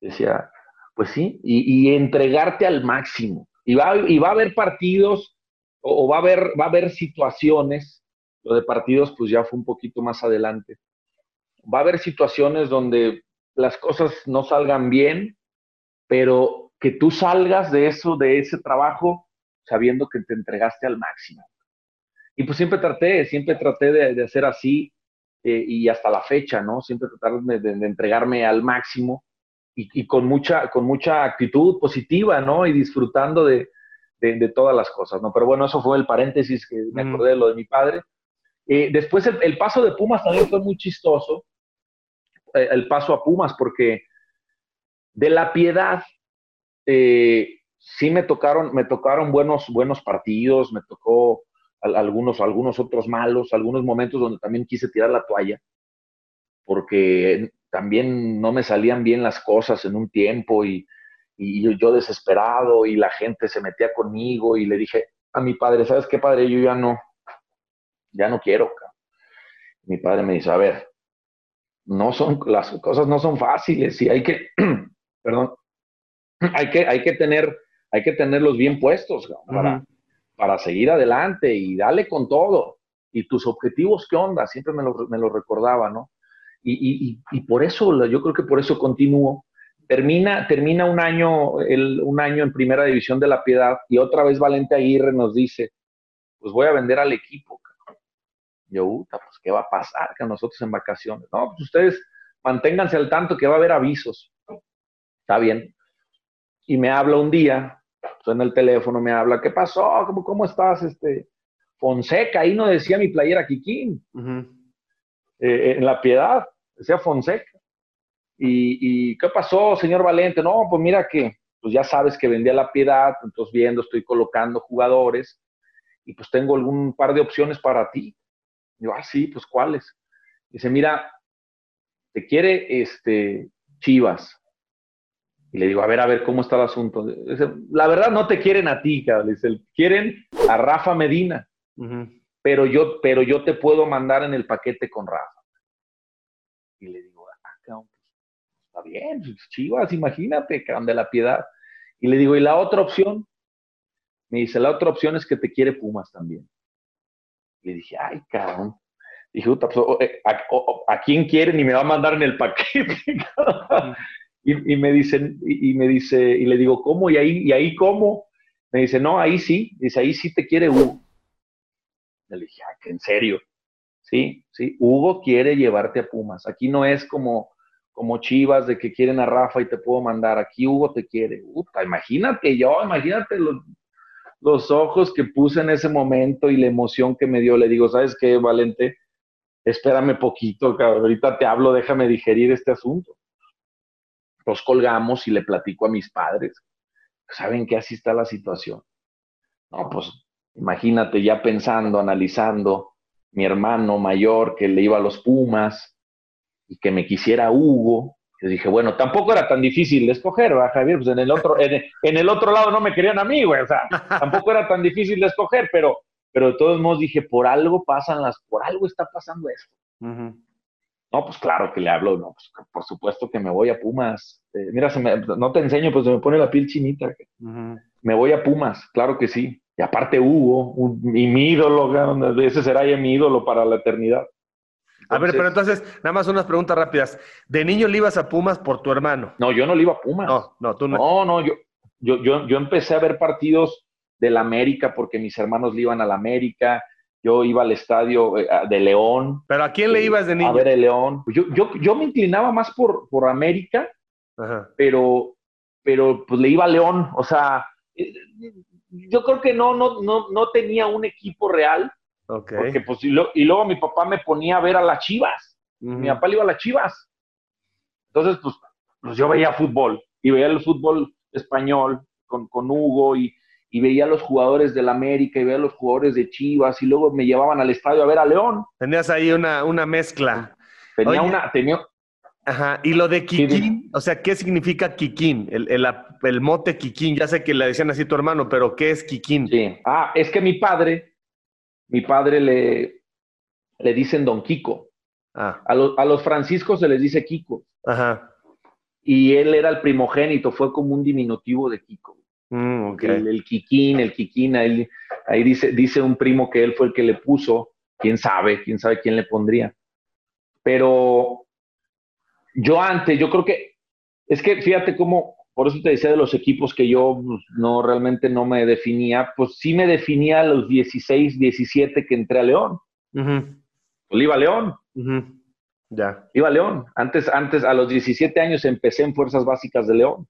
Decía, pues sí. Y, y entregarte al máximo. Y va, y va a haber partidos o, va, a haber, va a haber situaciones, lo de partidos pues ya fue un poquito más adelante, va a haber situaciones donde las cosas no salgan bien, pero que tú salgas de eso, de ese trabajo, sabiendo que te entregaste al máximo. Y pues siempre traté, siempre traté de, hacer así eh, y hasta la fecha, ¿no? Siempre tratar de, entregarme al máximo y, y, con, mucha, con mucha actitud positiva, ¿no? Y disfrutando de, de, todas las cosas, ¿no? Pero bueno, eso fue el paréntesis que me acordé de lo de mi padre. Eh, después el, paso de Pumas también fue muy chistoso, eh, el paso a Pumas, porque de la piedad eh, sí me tocaron, me tocaron buenos, buenos partidos, me tocó algunos, algunos otros malos, algunos momentos donde también quise tirar la toalla, porque también no me salían bien las cosas en un tiempo y, y yo, desesperado y la gente se metía conmigo y le dije a mi padre, ¿sabes qué padre? Yo ya no, ya no quiero. Mi padre me dice, a ver, no son, las cosas no son fáciles y hay que, perdón, hay que, hay que tener, hay que tenerlos bien puestos para, para seguir adelante y darle con todo. Y tus objetivos, ¿qué onda? Siempre me lo, me lo recordaba, ¿no? Y, y, y, por eso, yo creo que por eso continúo. Termina, termina un, año, el, un año en Primera División de la Piedad y otra vez Valente Aguirre nos dice, pues voy a vender al equipo. Yo, puta, pues, ¿qué va a pasar con nosotros en vacaciones? No, pues ustedes manténganse al tanto que va a haber avisos. Está bien. Y me habla un día, suena el teléfono, me habla, ¿qué pasó? ¿Cómo, cómo estás? Este, Fonseca, ahí no decía mi playera Kikín. Eh, en la piedad, decía Fonseca. Y, y, qué pasó, señor Valente? No, pues mira que, pues ya sabes que vendía la piedad, entonces viendo, estoy colocando jugadores y pues tengo algún par de opciones para ti. Yo, ah, sí, pues ¿cuáles? Dice, mira, te quiere este, Chivas. Y le digo, a ver, a ver, ¿cómo está el asunto? Dice, la verdad no te quieren a ti, cabrón. Dice, quieren a Rafa Medina. pero, yo, pero yo te puedo mandar en el paquete con Rafa. Y le digo, bien, pues, Chivas, imagínate, cabrón, de la piedad. Y le digo, ¿y la otra opción? Me dice, la otra opción es que te quiere Pumas también. Le dije, ay, cabrón. Dije, pues, eh, ¿a, quién quieren? Y me va a mandar en el paquete. y, me dicen, y, me dice, y le digo, ¿cómo? Y ahí, y ahí cómo? Me dice, no, ahí sí. Dice, ahí sí te quiere Hugo. Le dije, ay, ¿en serio? Sí, sí. Hugo quiere llevarte a Pumas. Aquí no es como, como Chivas de que quieren a Rafa y te puedo mandar. Aquí Hugo te quiere. Puta, imagínate yo, imagínate los, los ojos que puse en ese momento y la emoción que me dio. Le digo, ¿sabes qué, Valente? Espérame poquito, ahorita te hablo, déjame digerir este asunto. Nos colgamos y le platico a mis padres. ¿Saben que así está la situación? No, pues imagínate ya pensando, analizando, mi hermano mayor que le iba a los Pumas y que me quisiera Hugo, yo dije, bueno, tampoco era tan difícil de escoger, ¿verdad, Javier? Pues en el otro, en, el otro lado no me querían a mí, güey. O sea, tampoco era tan difícil de escoger, pero, pero de todos modos dije, por algo pasan las, por algo está pasando esto. No, pues claro que le hablo, no, pues por supuesto que me voy a Pumas. Eh, mira, se me, no te enseño, pues se me pone la piel chinita. Me voy a Pumas, claro que sí. Y aparte Hugo, y mi ídolo, ese será ya mi ídolo para la eternidad a ver, pero entonces, nada más unas preguntas rápidas. ¿De niño le ibas a Pumas por tu hermano? No, yo no le iba a Pumas. No, no, tú no. No, no, yo, yo, yo, yo empecé a ver partidos del América porque mis hermanos le iban al América. Yo iba al estadio eh, de León. ¿Pero a quién le ibas de niño? A ver el León. Yo, yo, yo me inclinaba más por, por América, pero pero pues le iba a León. O sea, eh, yo creo que no, no, no, no tenía un equipo real porque, pues, y, luego mi papá me ponía a ver a las chivas. Mi papá le iba a las chivas. Entonces, pues, pues, yo veía fútbol y veía el fútbol español con, con Hugo y, y, veía a los jugadores del América y veía a los jugadores de Chivas y luego me llevaban al estadio a ver a León. Tenías ahí una, una mezcla. Tenía una, tenía... Ajá, y lo de Kikín, o sea, ¿qué significa Kikín? El, el, el, mote Kikín, ya sé que le decían así tu hermano, pero ¿qué es Kikín? Sí, ah, es que mi padre mi padre le, le dicen Don Kiko. Ah. A, a, los franciscos se les dice Kiko. Ajá. Y él era el primogénito, fue como un diminutivo de Kiko. Mm, el, el, Kikín, el Kikín, ahí, ahí dice, dice un primo que él fue el que le puso, quién sabe, quién sabe quién le pondría. Pero yo antes, yo creo que, es que fíjate cómo, por eso te decía de los equipos que yo pues, no realmente no me definía, pues sí me definía a los 16, 17 que entré a León. Pues iba a León. Ya. Iba a León. Antes, antes, a los 17 años empecé en Fuerzas Básicas de León.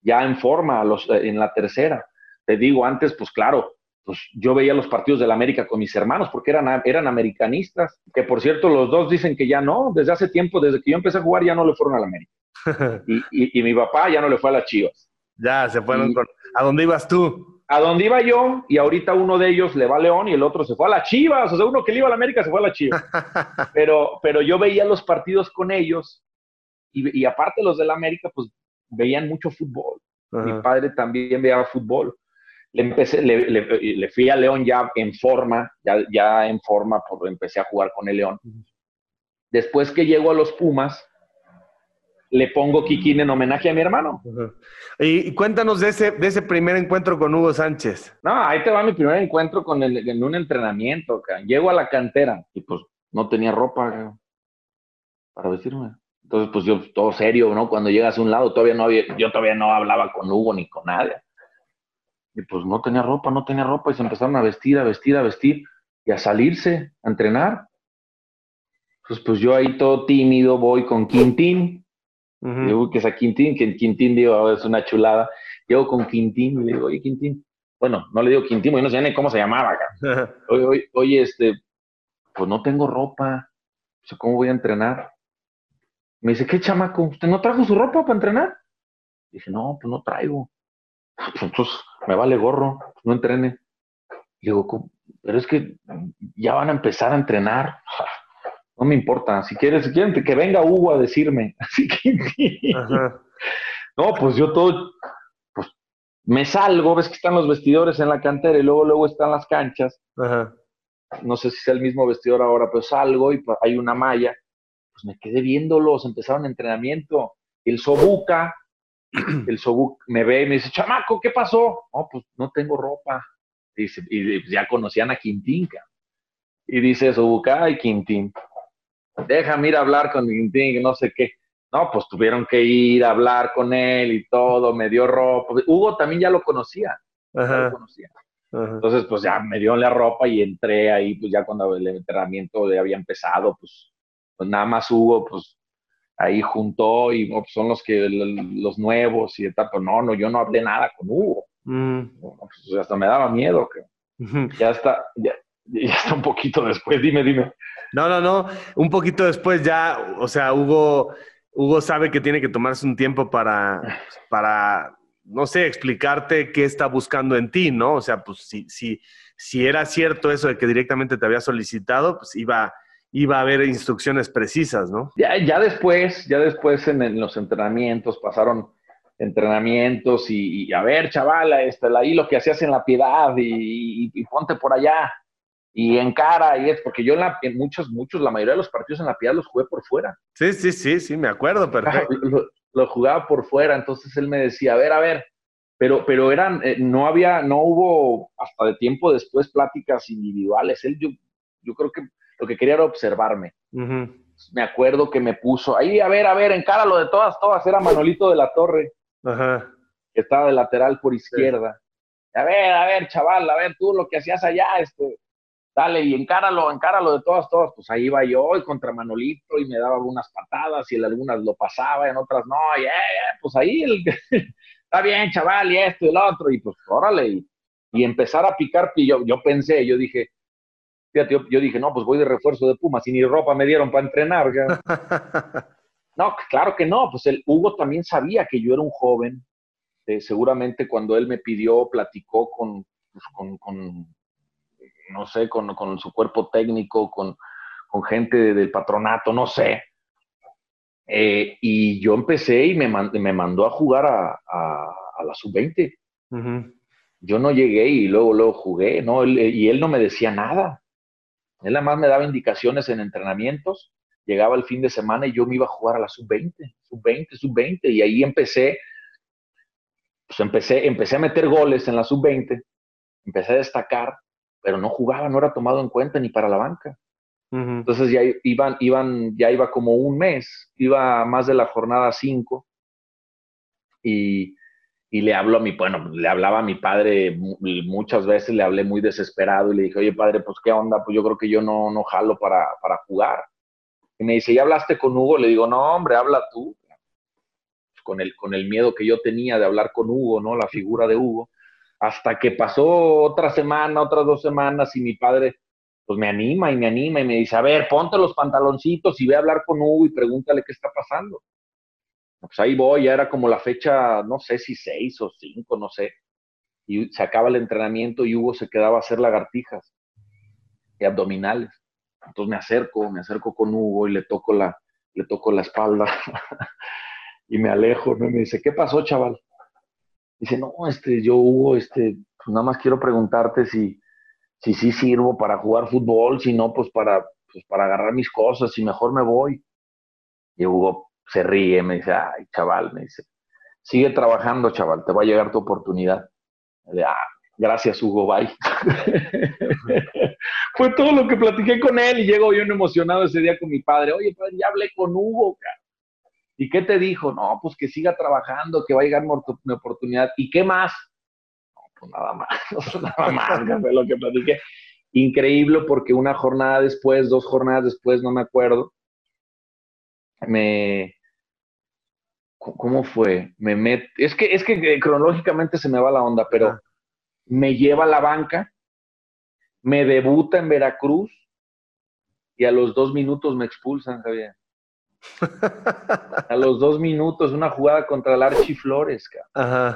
Ya en forma, a los, en la tercera. Te digo, antes, pues claro, pues yo veía los partidos del América con mis hermanos porque eran, eran americanistas. Que por cierto, los dos dicen que ya no. Desde hace tiempo, desde que yo empecé a jugar, ya no le fueron al América. y, mi papá ya no le fue a las chivas. Ya, se fueron con... ¿A dónde ibas tú? A dónde iba yo, y ahorita uno de ellos le va a León y el otro se fue a las chivas. O sea, uno que le iba a la América se fue a las chivas. pero, pero yo veía los partidos con ellos, y, aparte los de la América, pues veían mucho fútbol. Mi padre también veía fútbol. le empecé, le, fui a León ya en forma, ya, ya en forma, porque empecé a jugar con el León. Después que llego a los Pumas, le pongo Kikín en homenaje a mi hermano. y, cuéntanos de ese, de ese primer encuentro con Hugo Sánchez. No, ahí te va mi primer encuentro con él en un entrenamiento. Llego a la cantera y pues no tenía ropa para vestirme. Entonces, pues yo todo serio, ¿no? Cuando llegas a un lado, todavía no había, yo todavía no hablaba con Hugo ni con nadie. Y pues no tenía ropa, no tenía ropa y se empezaron a vestir, a vestir, a vestir y a salirse, a entrenar. Entonces, pues yo ahí todo tímido voy con Quintín Digo, que es a Quintín, que Quintín, digo, es una chulada. Llego con Quintín y le digo, oye, Quintín. Bueno, no le digo Quintín, porque no sé ni cómo se llamaba. Oye, oye, oye, este, pues no tengo ropa. ¿Cómo voy a entrenar? Me dice, ¿qué chamaco? ¿Usted no trajo su ropa para entrenar? Dije, no, pues no traigo. Pues entonces me vale gorro, pues no entrene. Le digo, pero es que ya van a empezar a entrenar. no me importa. Si quieres, si quieren que venga Hugo a decirme. Así que, no, pues yo todo, pues me salgo, ves que están los vestidores en la cantera y luego, luego están las canchas. No sé si es el mismo vestidor ahora, pero salgo y hay una malla. Pues me quedé viéndolos, empezaron entrenamiento. El Sobuca, el Sobuca me ve y me dice, chamaco, ¿qué pasó? No, pues no tengo ropa. Dice, y ya conocían a Quintín, y dice Sobuca, ay, Quintín, déjame ir a hablar con Quintín, no sé qué. No, pues tuvieron que ir a hablar con él y todo, me dio ropa. Hugo también ya lo conocía. lo conocía. Entonces, pues ya me dio la ropa y entré ahí, pues ya cuando el entrenamiento ya había empezado, pues, pues nada más Hugo, pues ahí juntó y pues, son los que los nuevos y tal, pero no, no, yo no hablé nada con Hugo. Mm. Pues, hasta me daba miedo que ya está, ya, ya está un poquito después, dime, dime. No, no, no. Un poquito después ya, o sea, Hugo, Hugo sabe que tiene que tomarse un tiempo para, para, no sé, explicarte qué está buscando en ti, ¿no? O sea, pues si, si, si era cierto eso de que directamente te había solicitado, pues iba, iba a haber instrucciones precisas, ¿no? Ya, ya después, ya después en, los entrenamientos pasaron entrenamientos y, a ver, chavala, este, ahí lo que hacías en la piedad y, y ponte por allá y en cara, y es porque yo en, la, en, muchos, muchos, la mayoría de los partidos en la piedad los jugué por fuera. Sí, sí, sí, sí, me acuerdo, perfecto. Lo, jugaba por fuera, entonces él me decía, a ver, a ver, pero, pero eran, eh, no había, no hubo hasta de tiempo después pláticas individuales. Él, yo, yo creo que lo que quería era observarme. Me acuerdo que me puso, ahí, a ver, a ver, en cara lo de todas, todas, era Manolito de la Torre, que estaba de lateral por izquierda. A ver, a ver, chaval, a ver, tú lo que hacías allá, este, dale, y encáralo, encáralo de todas, todas, pues ahí iba yo y contra Manolito y me daba algunas patadas y en algunas lo pasaba, en otras no, y eh, pues ahí el, está bien, chaval, y esto y el otro, y pues órale, y, y empezar a picar, y yo, yo pensé, yo dije, fíjate, yo, dije, no, pues voy de refuerzo de Pumas, y ni ropa me dieron para entrenar. no, claro que no, pues el Hugo también sabía que yo era un joven, eh, seguramente cuando él me pidió, platicó con, pues, con, con no sé, con, con su cuerpo técnico, con, con gente del patronato, no sé. Eh, y yo empecé y me, me mandó a jugar a, a, la sub-20. Yo no llegué y luego, luego jugué, ¿no? y él no me decía nada. Él nada más me daba indicaciones en entrenamientos. Llegaba el fin de semana y yo me iba a jugar a la sub-20, sub-20, sub-20. Y ahí empecé, pues empecé, empecé a meter goles en la sub-20, empecé a destacar pero no jugaba, no era tomado en cuenta ni para la banca. Entonces ya iban, iban, ya iba como un mes, iba más de la jornada 5 y, y, le hablo a mi, bueno, le hablaba a mi padre muchas veces, le hablé muy desesperado y le dije, oye padre, pues qué onda, pues yo creo que yo no, no jalo para, para jugar. Y me dice, ¿ya hablaste con Hugo? Le digo, no, hombre, habla tú. Con el, con el miedo que yo tenía de hablar con Hugo, ¿no? La figura de Hugo hasta que pasó otra semana, otras dos semanas y mi padre pues me anima y me anima y me dice, a ver, ponte los pantaloncitos y ve a hablar con Hugo y pregúntale qué está pasando. Pues ahí voy, ya era como la fecha, no sé si seis o cinco, no sé. Y se acaba el entrenamiento y Hugo se quedaba a hacer lagartijas y abdominales. Entonces me acerco, me acerco con Hugo y le toco la, le toco la espalda y me alejo, ¿no? Y me dice, ¿qué pasó, chaval? Dice, no, este, yo, Hugo, este, pues nada más quiero preguntarte si, si sí sirvo para jugar fútbol, si no, pues para, pues para agarrar mis cosas, si mejor me voy. Y Hugo se ríe, me dice, ay, chaval, me dice, sigue trabajando, chaval, te va a llegar tu oportunidad. Ah, gracias, Hugo, bye. Fue todo lo que platiqué con él y llego yo emocionado ese día con mi padre. Oye, padre, ya hablé con Hugo, ¿Y qué te dijo? No, pues que siga trabajando, que va a llegar mi oportunidad. ¿Y qué más? No, pues nada más, nada más, fue lo que platiqué. Increíble porque una jornada después, dos jornadas después, no me acuerdo, me, ¿Cómo fue? Me met... Es que, es que eh, cronológicamente se me va la onda, pero me lleva a la banca, me debuta en Veracruz y a los dos minutos me expulsan, Javier. a los dos minutos, una jugada contra el Archie Flores,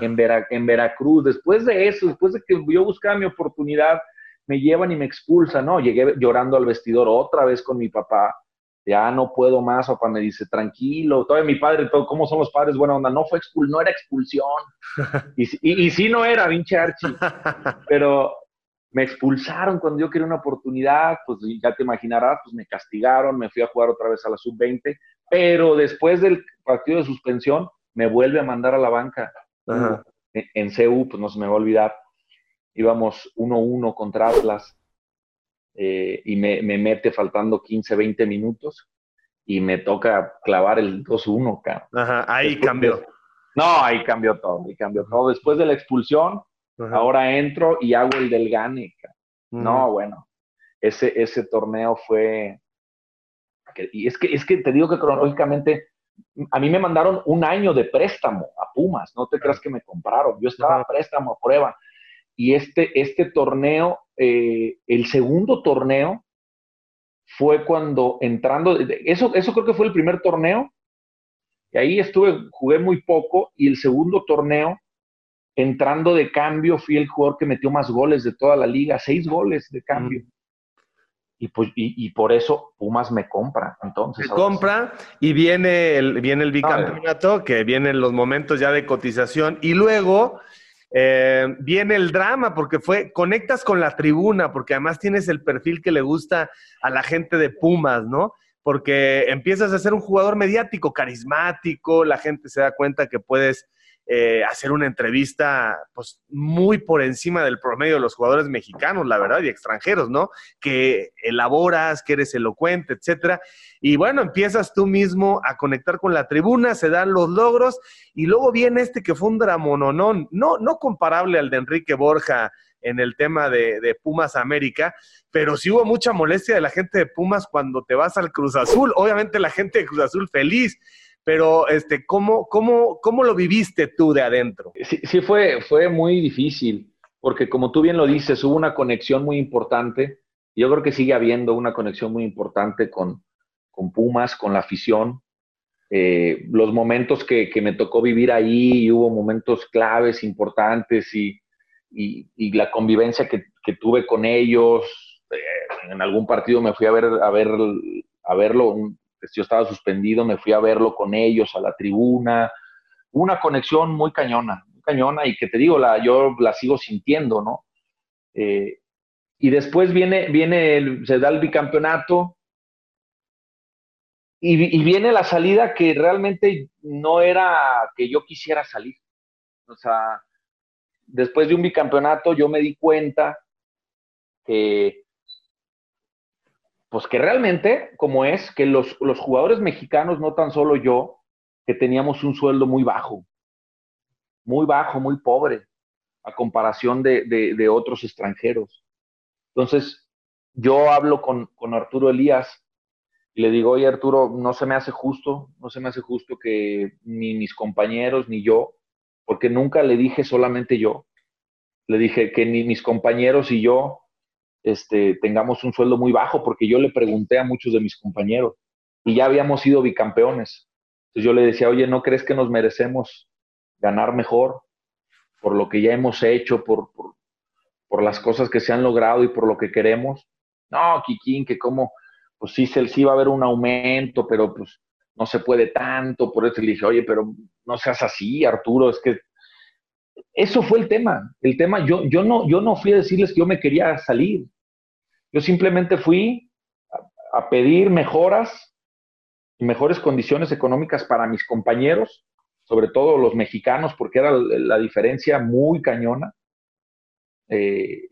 en, en Veracruz. Después de eso, después de que yo buscaba mi oportunidad, me llevan y me expulsan, ¿no? Llegué llorando al vestidor otra vez con mi papá ya no puedo más, papá me dice, tranquilo, todavía mi padre, todo, ¿cómo son los padres? Buena onda, no fue expul no era expulsión. y, y, sí no era, pinche Archie. Pero me expulsaron cuando yo quería una oportunidad, pues ya te imaginarás, pues me castigaron, me fui a jugar otra vez a la sub-20, pero después del partido de suspensión me vuelve a mandar a la banca. En, en CU, pues no se me va a olvidar, íbamos 1-1 contra Atlas eh, y me, mete faltando 15, 20 minutos y me toca clavar el 2-1, Ajá, ahí cambió. no, ahí cambió todo, ahí cambió todo. Después de la expulsión, ahora entro y hago el del gane, No, bueno, ese, ese torneo fue... Y es que, es que te digo que cronológicamente a mí me mandaron un año de préstamo a Pumas, no te creas que me compraron, yo estaba a préstamo a prueba. Y este, este torneo eh, el segundo torneo fue cuando entrando, eso, eso creo que fue el primer torneo, y ahí estuve, jugué muy poco, y el segundo torneo, entrando de cambio, fui el jugador que metió más goles de toda la liga, seis goles de cambio. Y, pues, y, por eso Pumas me compra. Entonces, me compra y viene el, viene el bicampeonato, que vienen los momentos ya de cotización, y luego eh, viene el drama porque fue, conectas con la tribuna, porque además tienes el perfil que le gusta a la gente de Pumas, ¿no? Porque empiezas a ser un jugador mediático, carismático, la gente se da cuenta que puedes eh, hacer una entrevista pues muy por encima del promedio de los jugadores mexicanos, la verdad, y extranjeros, ¿no? Que elaboras, que eres elocuente, etcétera. Y bueno, empiezas tú mismo a conectar con la tribuna, se dan los logros, y luego viene este que fue un dramononón, no, no comparable al de Enrique Borja en el tema de, de, Pumas América, pero sí hubo mucha molestia de la gente de Pumas cuando te vas al Cruz Azul. Obviamente la gente de Cruz Azul feliz, pero este, ¿cómo, cómo, cómo lo viviste tú de adentro? Sí, sí fue, fue muy difícil, porque como tú bien lo dices, hubo una conexión muy importante. Yo creo que sigue habiendo una conexión muy importante con, con Pumas, con la afición. Eh, los momentos que, que, me tocó vivir ahí, hubo momentos claves, importantes y, y, la convivencia que, que, tuve con ellos. Eh, en algún partido me fui a ver a, ver, a verlo, yo estaba suspendido, me fui a verlo con ellos a la tribuna, una conexión muy cañona, muy cañona y que te digo, la, yo la sigo sintiendo, ¿no? Eh, y después viene, viene se da el bicampeonato y, y, viene la salida que realmente no era que yo quisiera salir. O sea, después de un bicampeonato yo me di cuenta que pues que realmente, como es, que los, los jugadores mexicanos, no tan solo yo, que teníamos un sueldo muy bajo, muy bajo, muy pobre, a comparación de, de, otros extranjeros. Entonces, yo hablo con, con, Arturo Elías y le digo, oye Arturo, no se me hace justo, no se me hace justo que ni mis compañeros ni yo, porque nunca le dije solamente yo, le dije que ni mis compañeros y yo este, tengamos un sueldo muy bajo, porque yo le pregunté a muchos de mis compañeros y ya habíamos sido bicampeones. Entonces yo le decía, oye, ¿no crees que nos merecemos ganar mejor por lo que ya hemos hecho, por, por, las cosas que se han logrado y por lo que queremos? No, Kikín, que como, pues sí, sí va a haber un aumento, pero pues no se puede tanto. Por eso le dije, oye, pero no seas así, Arturo, es que eso fue el tema. El tema, yo, yo, no, yo no fui a decirles que yo me quería salir. Yo simplemente fui a, pedir mejoras y mejores condiciones económicas para mis compañeros, sobre todo los mexicanos, porque era la diferencia muy cañona eh,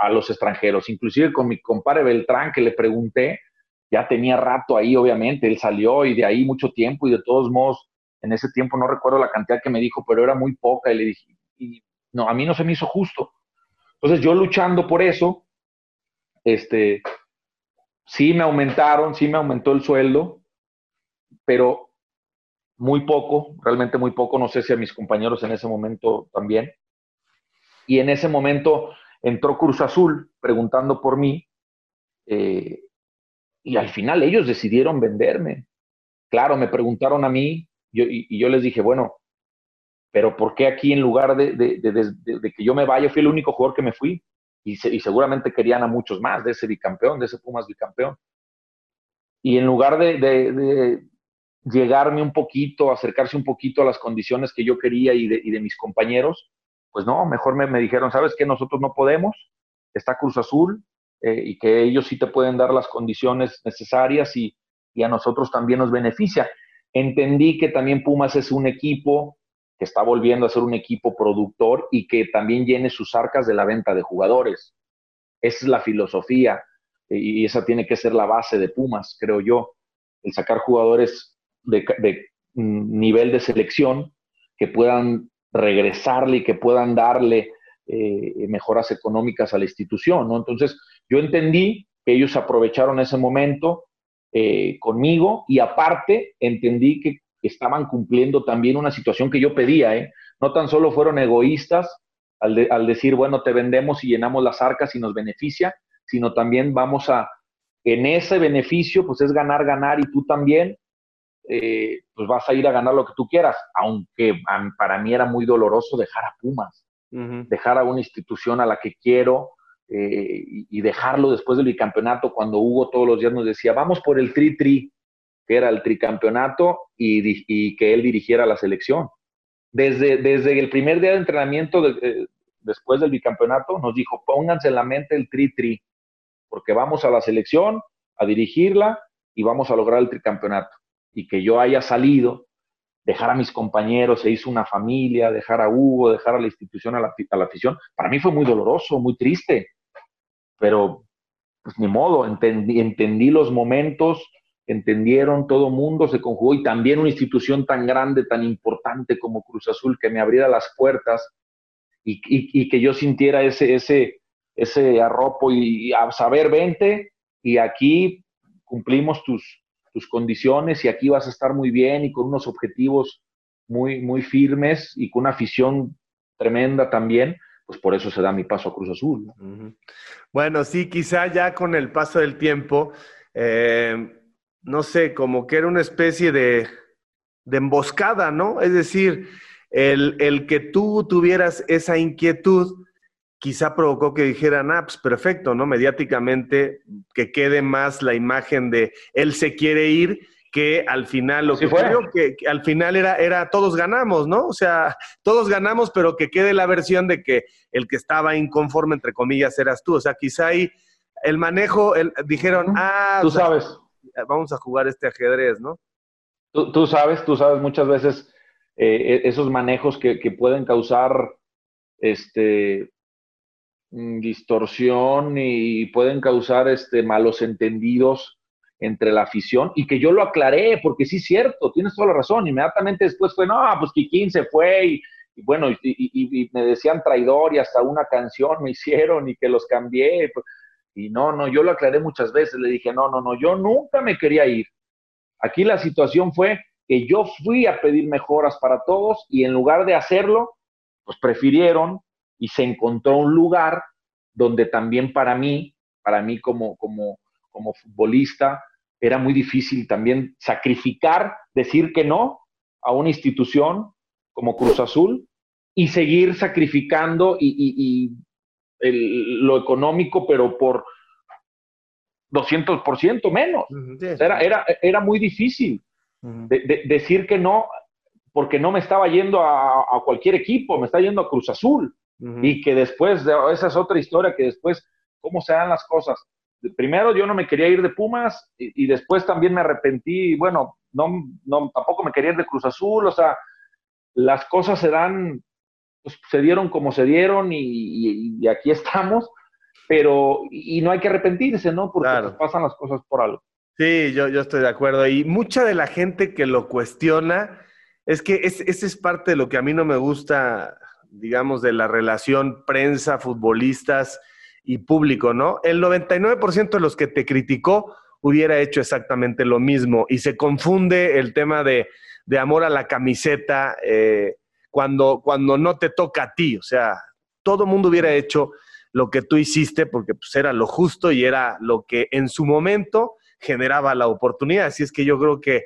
a, los extranjeros. Inclusive con mi compadre Beltrán, que le pregunté, ya tenía rato ahí, obviamente, él salió y de ahí mucho tiempo y de todos modos en ese tiempo no recuerdo la cantidad que me dijo, pero era muy poca y le dije, no, a mí no se me hizo justo. Entonces yo luchando por eso, este, sí me aumentaron, sí me aumentó el sueldo, pero muy poco, realmente muy poco, no sé si a mis compañeros en ese momento también. Y en ese momento entró Cruz Azul preguntando por mí, eh, y al final ellos decidieron venderme. Claro, me preguntaron a mí, y, yo les dije, bueno, pero ¿por qué aquí en lugar de, que yo me vaya, fui el único jugador que me fui? Y, seguramente querían a muchos más de ese bicampeón, de ese Pumas bicampeón. Y en lugar de, llegarme un poquito, acercarse un poquito a las condiciones que yo quería y de, mis compañeros, pues no, mejor me, dijeron, ¿sabes qué? Nosotros no podemos, está Cruz Azul eh, y que ellos sí te pueden dar las condiciones necesarias y, y a nosotros también nos beneficia. Entendí que también Pumas es un equipo que está volviendo a ser un equipo productor y que también llene sus arcas de la venta de jugadores. Esa es la filosofía y esa tiene que ser la base de Pumas, creo yo, el sacar jugadores de, nivel de selección que puedan regresarle y que puedan darle eh, mejoras económicas a la institución. ¿no? Entonces, yo entendí que ellos aprovecharon ese momento eh, conmigo y aparte entendí que estaban cumpliendo también una situación que yo pedía. ¿eh? No tan solo fueron egoístas al, al, decir, bueno, te vendemos y llenamos las arcas y nos beneficia, sino también vamos a, en ese beneficio, pues es ganar, ganar y tú también, eh, pues vas a ir a ganar lo que tú quieras, aunque para mí era muy doloroso dejar a Pumas, dejar a una institución a la que quiero, eh, y dejarlo después del bicampeonato, cuando Hugo todos los días nos decía, vamos por el tri-tri, que era el tricampeonato, y, que él dirigiera la selección. Desde, desde el primer día de entrenamiento, eh, después del bicampeonato, nos dijo, pónganse en la mente el tri-tri, porque vamos a la selección, a dirigirla, y vamos a lograr el tricampeonato. Y que yo haya salido dejar a mis compañeros, se hizo una familia, dejar a Hugo, dejar a la institución, a la, a la, afición, para mí fue muy doloroso, muy triste pero pues ni modo, entendí, entendí los momentos, entendieron, todo mundo se conjugó y también una institución tan grande, tan importante como Cruz Azul que me abriera las puertas y, que yo sintiera ese, arropo y, a saber, vente y aquí cumplimos tus, tus condiciones y aquí vas a estar muy bien y con unos objetivos muy, muy firmes y con una afición tremenda también pues por eso se da mi paso a Cruz Azul. Bueno, sí, quizá ya con el paso del tiempo, eh, no sé, como que era una especie de, emboscada, ¿no? Es decir, el, que tú tuvieras esa inquietud quizá provocó que dijeran, ah, pues perfecto, ¿no? Mediáticamente, que quede más la imagen de él se quiere ir que al final lo que creo que, al final era, era todos ganamos, ¿no? O sea, todos ganamos, pero que quede la versión de que el que estaba inconforme, entre comillas, eras tú. O sea, quizá ahí el manejo, el, dijeron, ah, tú sabes. Vamos a jugar este ajedrez, ¿no? Tú, sabes, tú sabes muchas veces eh, e, esos manejos que, pueden causar este mm, distorsión y pueden causar este malos entendidos entre la afición y que yo lo aclaré, porque sí es cierto, tienes toda la razón. Inmediatamente después fue, no, pues Kikín se fue y, bueno, y, me decían traidor y hasta una canción me hicieron y que los cambié. Y no, no, yo lo aclaré muchas veces, le dije, no, no, no, yo nunca me quería ir. Aquí la situación fue que yo fui a pedir mejoras para todos y en lugar de hacerlo, pues prefirieron y se encontró un lugar donde también para mí, para mí como, como, como futbolista, era muy difícil también sacrificar, decir que no a una institución como Cruz Azul y seguir sacrificando y, lo económico, pero por 200% menos. Era, era, era muy difícil decir que no porque no me estaba yendo a, cualquier equipo, me está yendo a Cruz Azul. Y que después, esa es otra historia, que después, ¿cómo se dan las cosas? Primero yo no me quería ir de Pumas y, después también me arrepentí, bueno, no, no, tampoco me quería ir de Cruz Azul, o sea, las cosas se dan, pues, se dieron como se dieron y, aquí estamos, pero, y no hay que arrepentirse, ¿no? Porque pues, pasan las cosas por algo. Sí, yo, yo estoy de acuerdo. Y mucha de la gente que lo cuestiona, es que ese es parte de lo que a mí no me gusta, digamos, de la relación prensa, futbolistas y público, ¿no? El 99% de los que te criticó hubiera hecho exactamente lo mismo y se confunde el tema de, amor a la camiseta eh, cuando, cuando no te toca a ti, o sea, todo mundo hubiera hecho lo que tú hiciste porque pues, era lo justo y era lo que en su momento generaba la oportunidad. Así es que yo creo que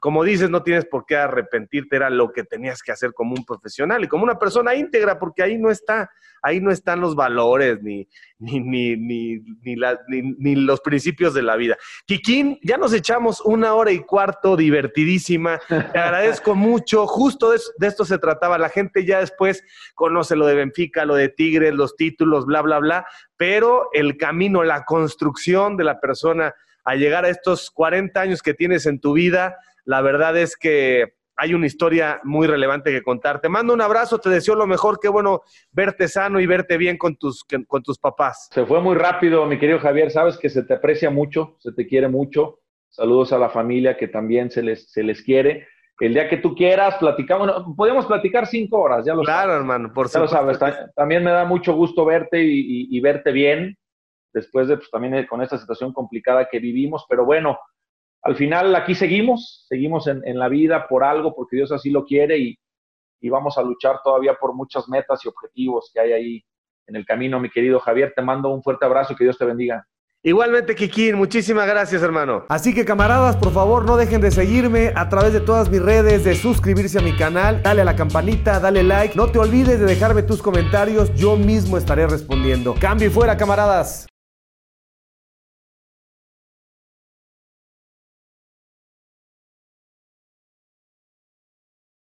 como dices, no tienes por qué arrepentirte, era lo que tenías que hacer como un profesional y como una persona íntegra, porque ahí no está, ahí no están los valores ni, ni, ni, ni, los principios de la vida. Kikín, ya nos echamos una hora y cuarto divertidísima. Te agradezco mucho. Justo de, de, esto se trataba. La gente ya después conoce lo de Benfica, lo de Tigres, los títulos, bla, bla, bla. Pero el camino, la construcción de la persona a llegar a estos 40 años que tienes en tu vida, la verdad es que hay una historia muy relevante que contar. Te mando un abrazo, te deseo lo mejor, qué bueno verte sano y verte bien con tus, con tus papás. Se fue muy rápido, mi querido Javier, sabes que se te aprecia mucho, se te quiere mucho. Saludos a la familia que también se les, se les quiere. El día que tú quieras, platicamos, podemos platicar cinco horas, ya lo claro, hermano, por ya sabes. También me da mucho gusto verte y, verte bien, después de, pues, también con esta situación complicada que vivimos, pero bueno, al final aquí seguimos, seguimos en, la vida por algo, porque Dios así lo quiere y, vamos a luchar todavía por muchas metas y objetivos que hay ahí en el camino, mi querido Javier. Te mando un fuerte abrazo que Dios te bendiga. Igualmente, Kikín, muchísimas gracias, hermano. Así que, camaradas, por favor, no dejen de seguirme a través de todas mis redes, de suscribirse a mi canal, dale a la campanita, dale like. No te olvides de dejarme tus comentarios, yo mismo estaré respondiendo. Cambio y fuera, camaradas.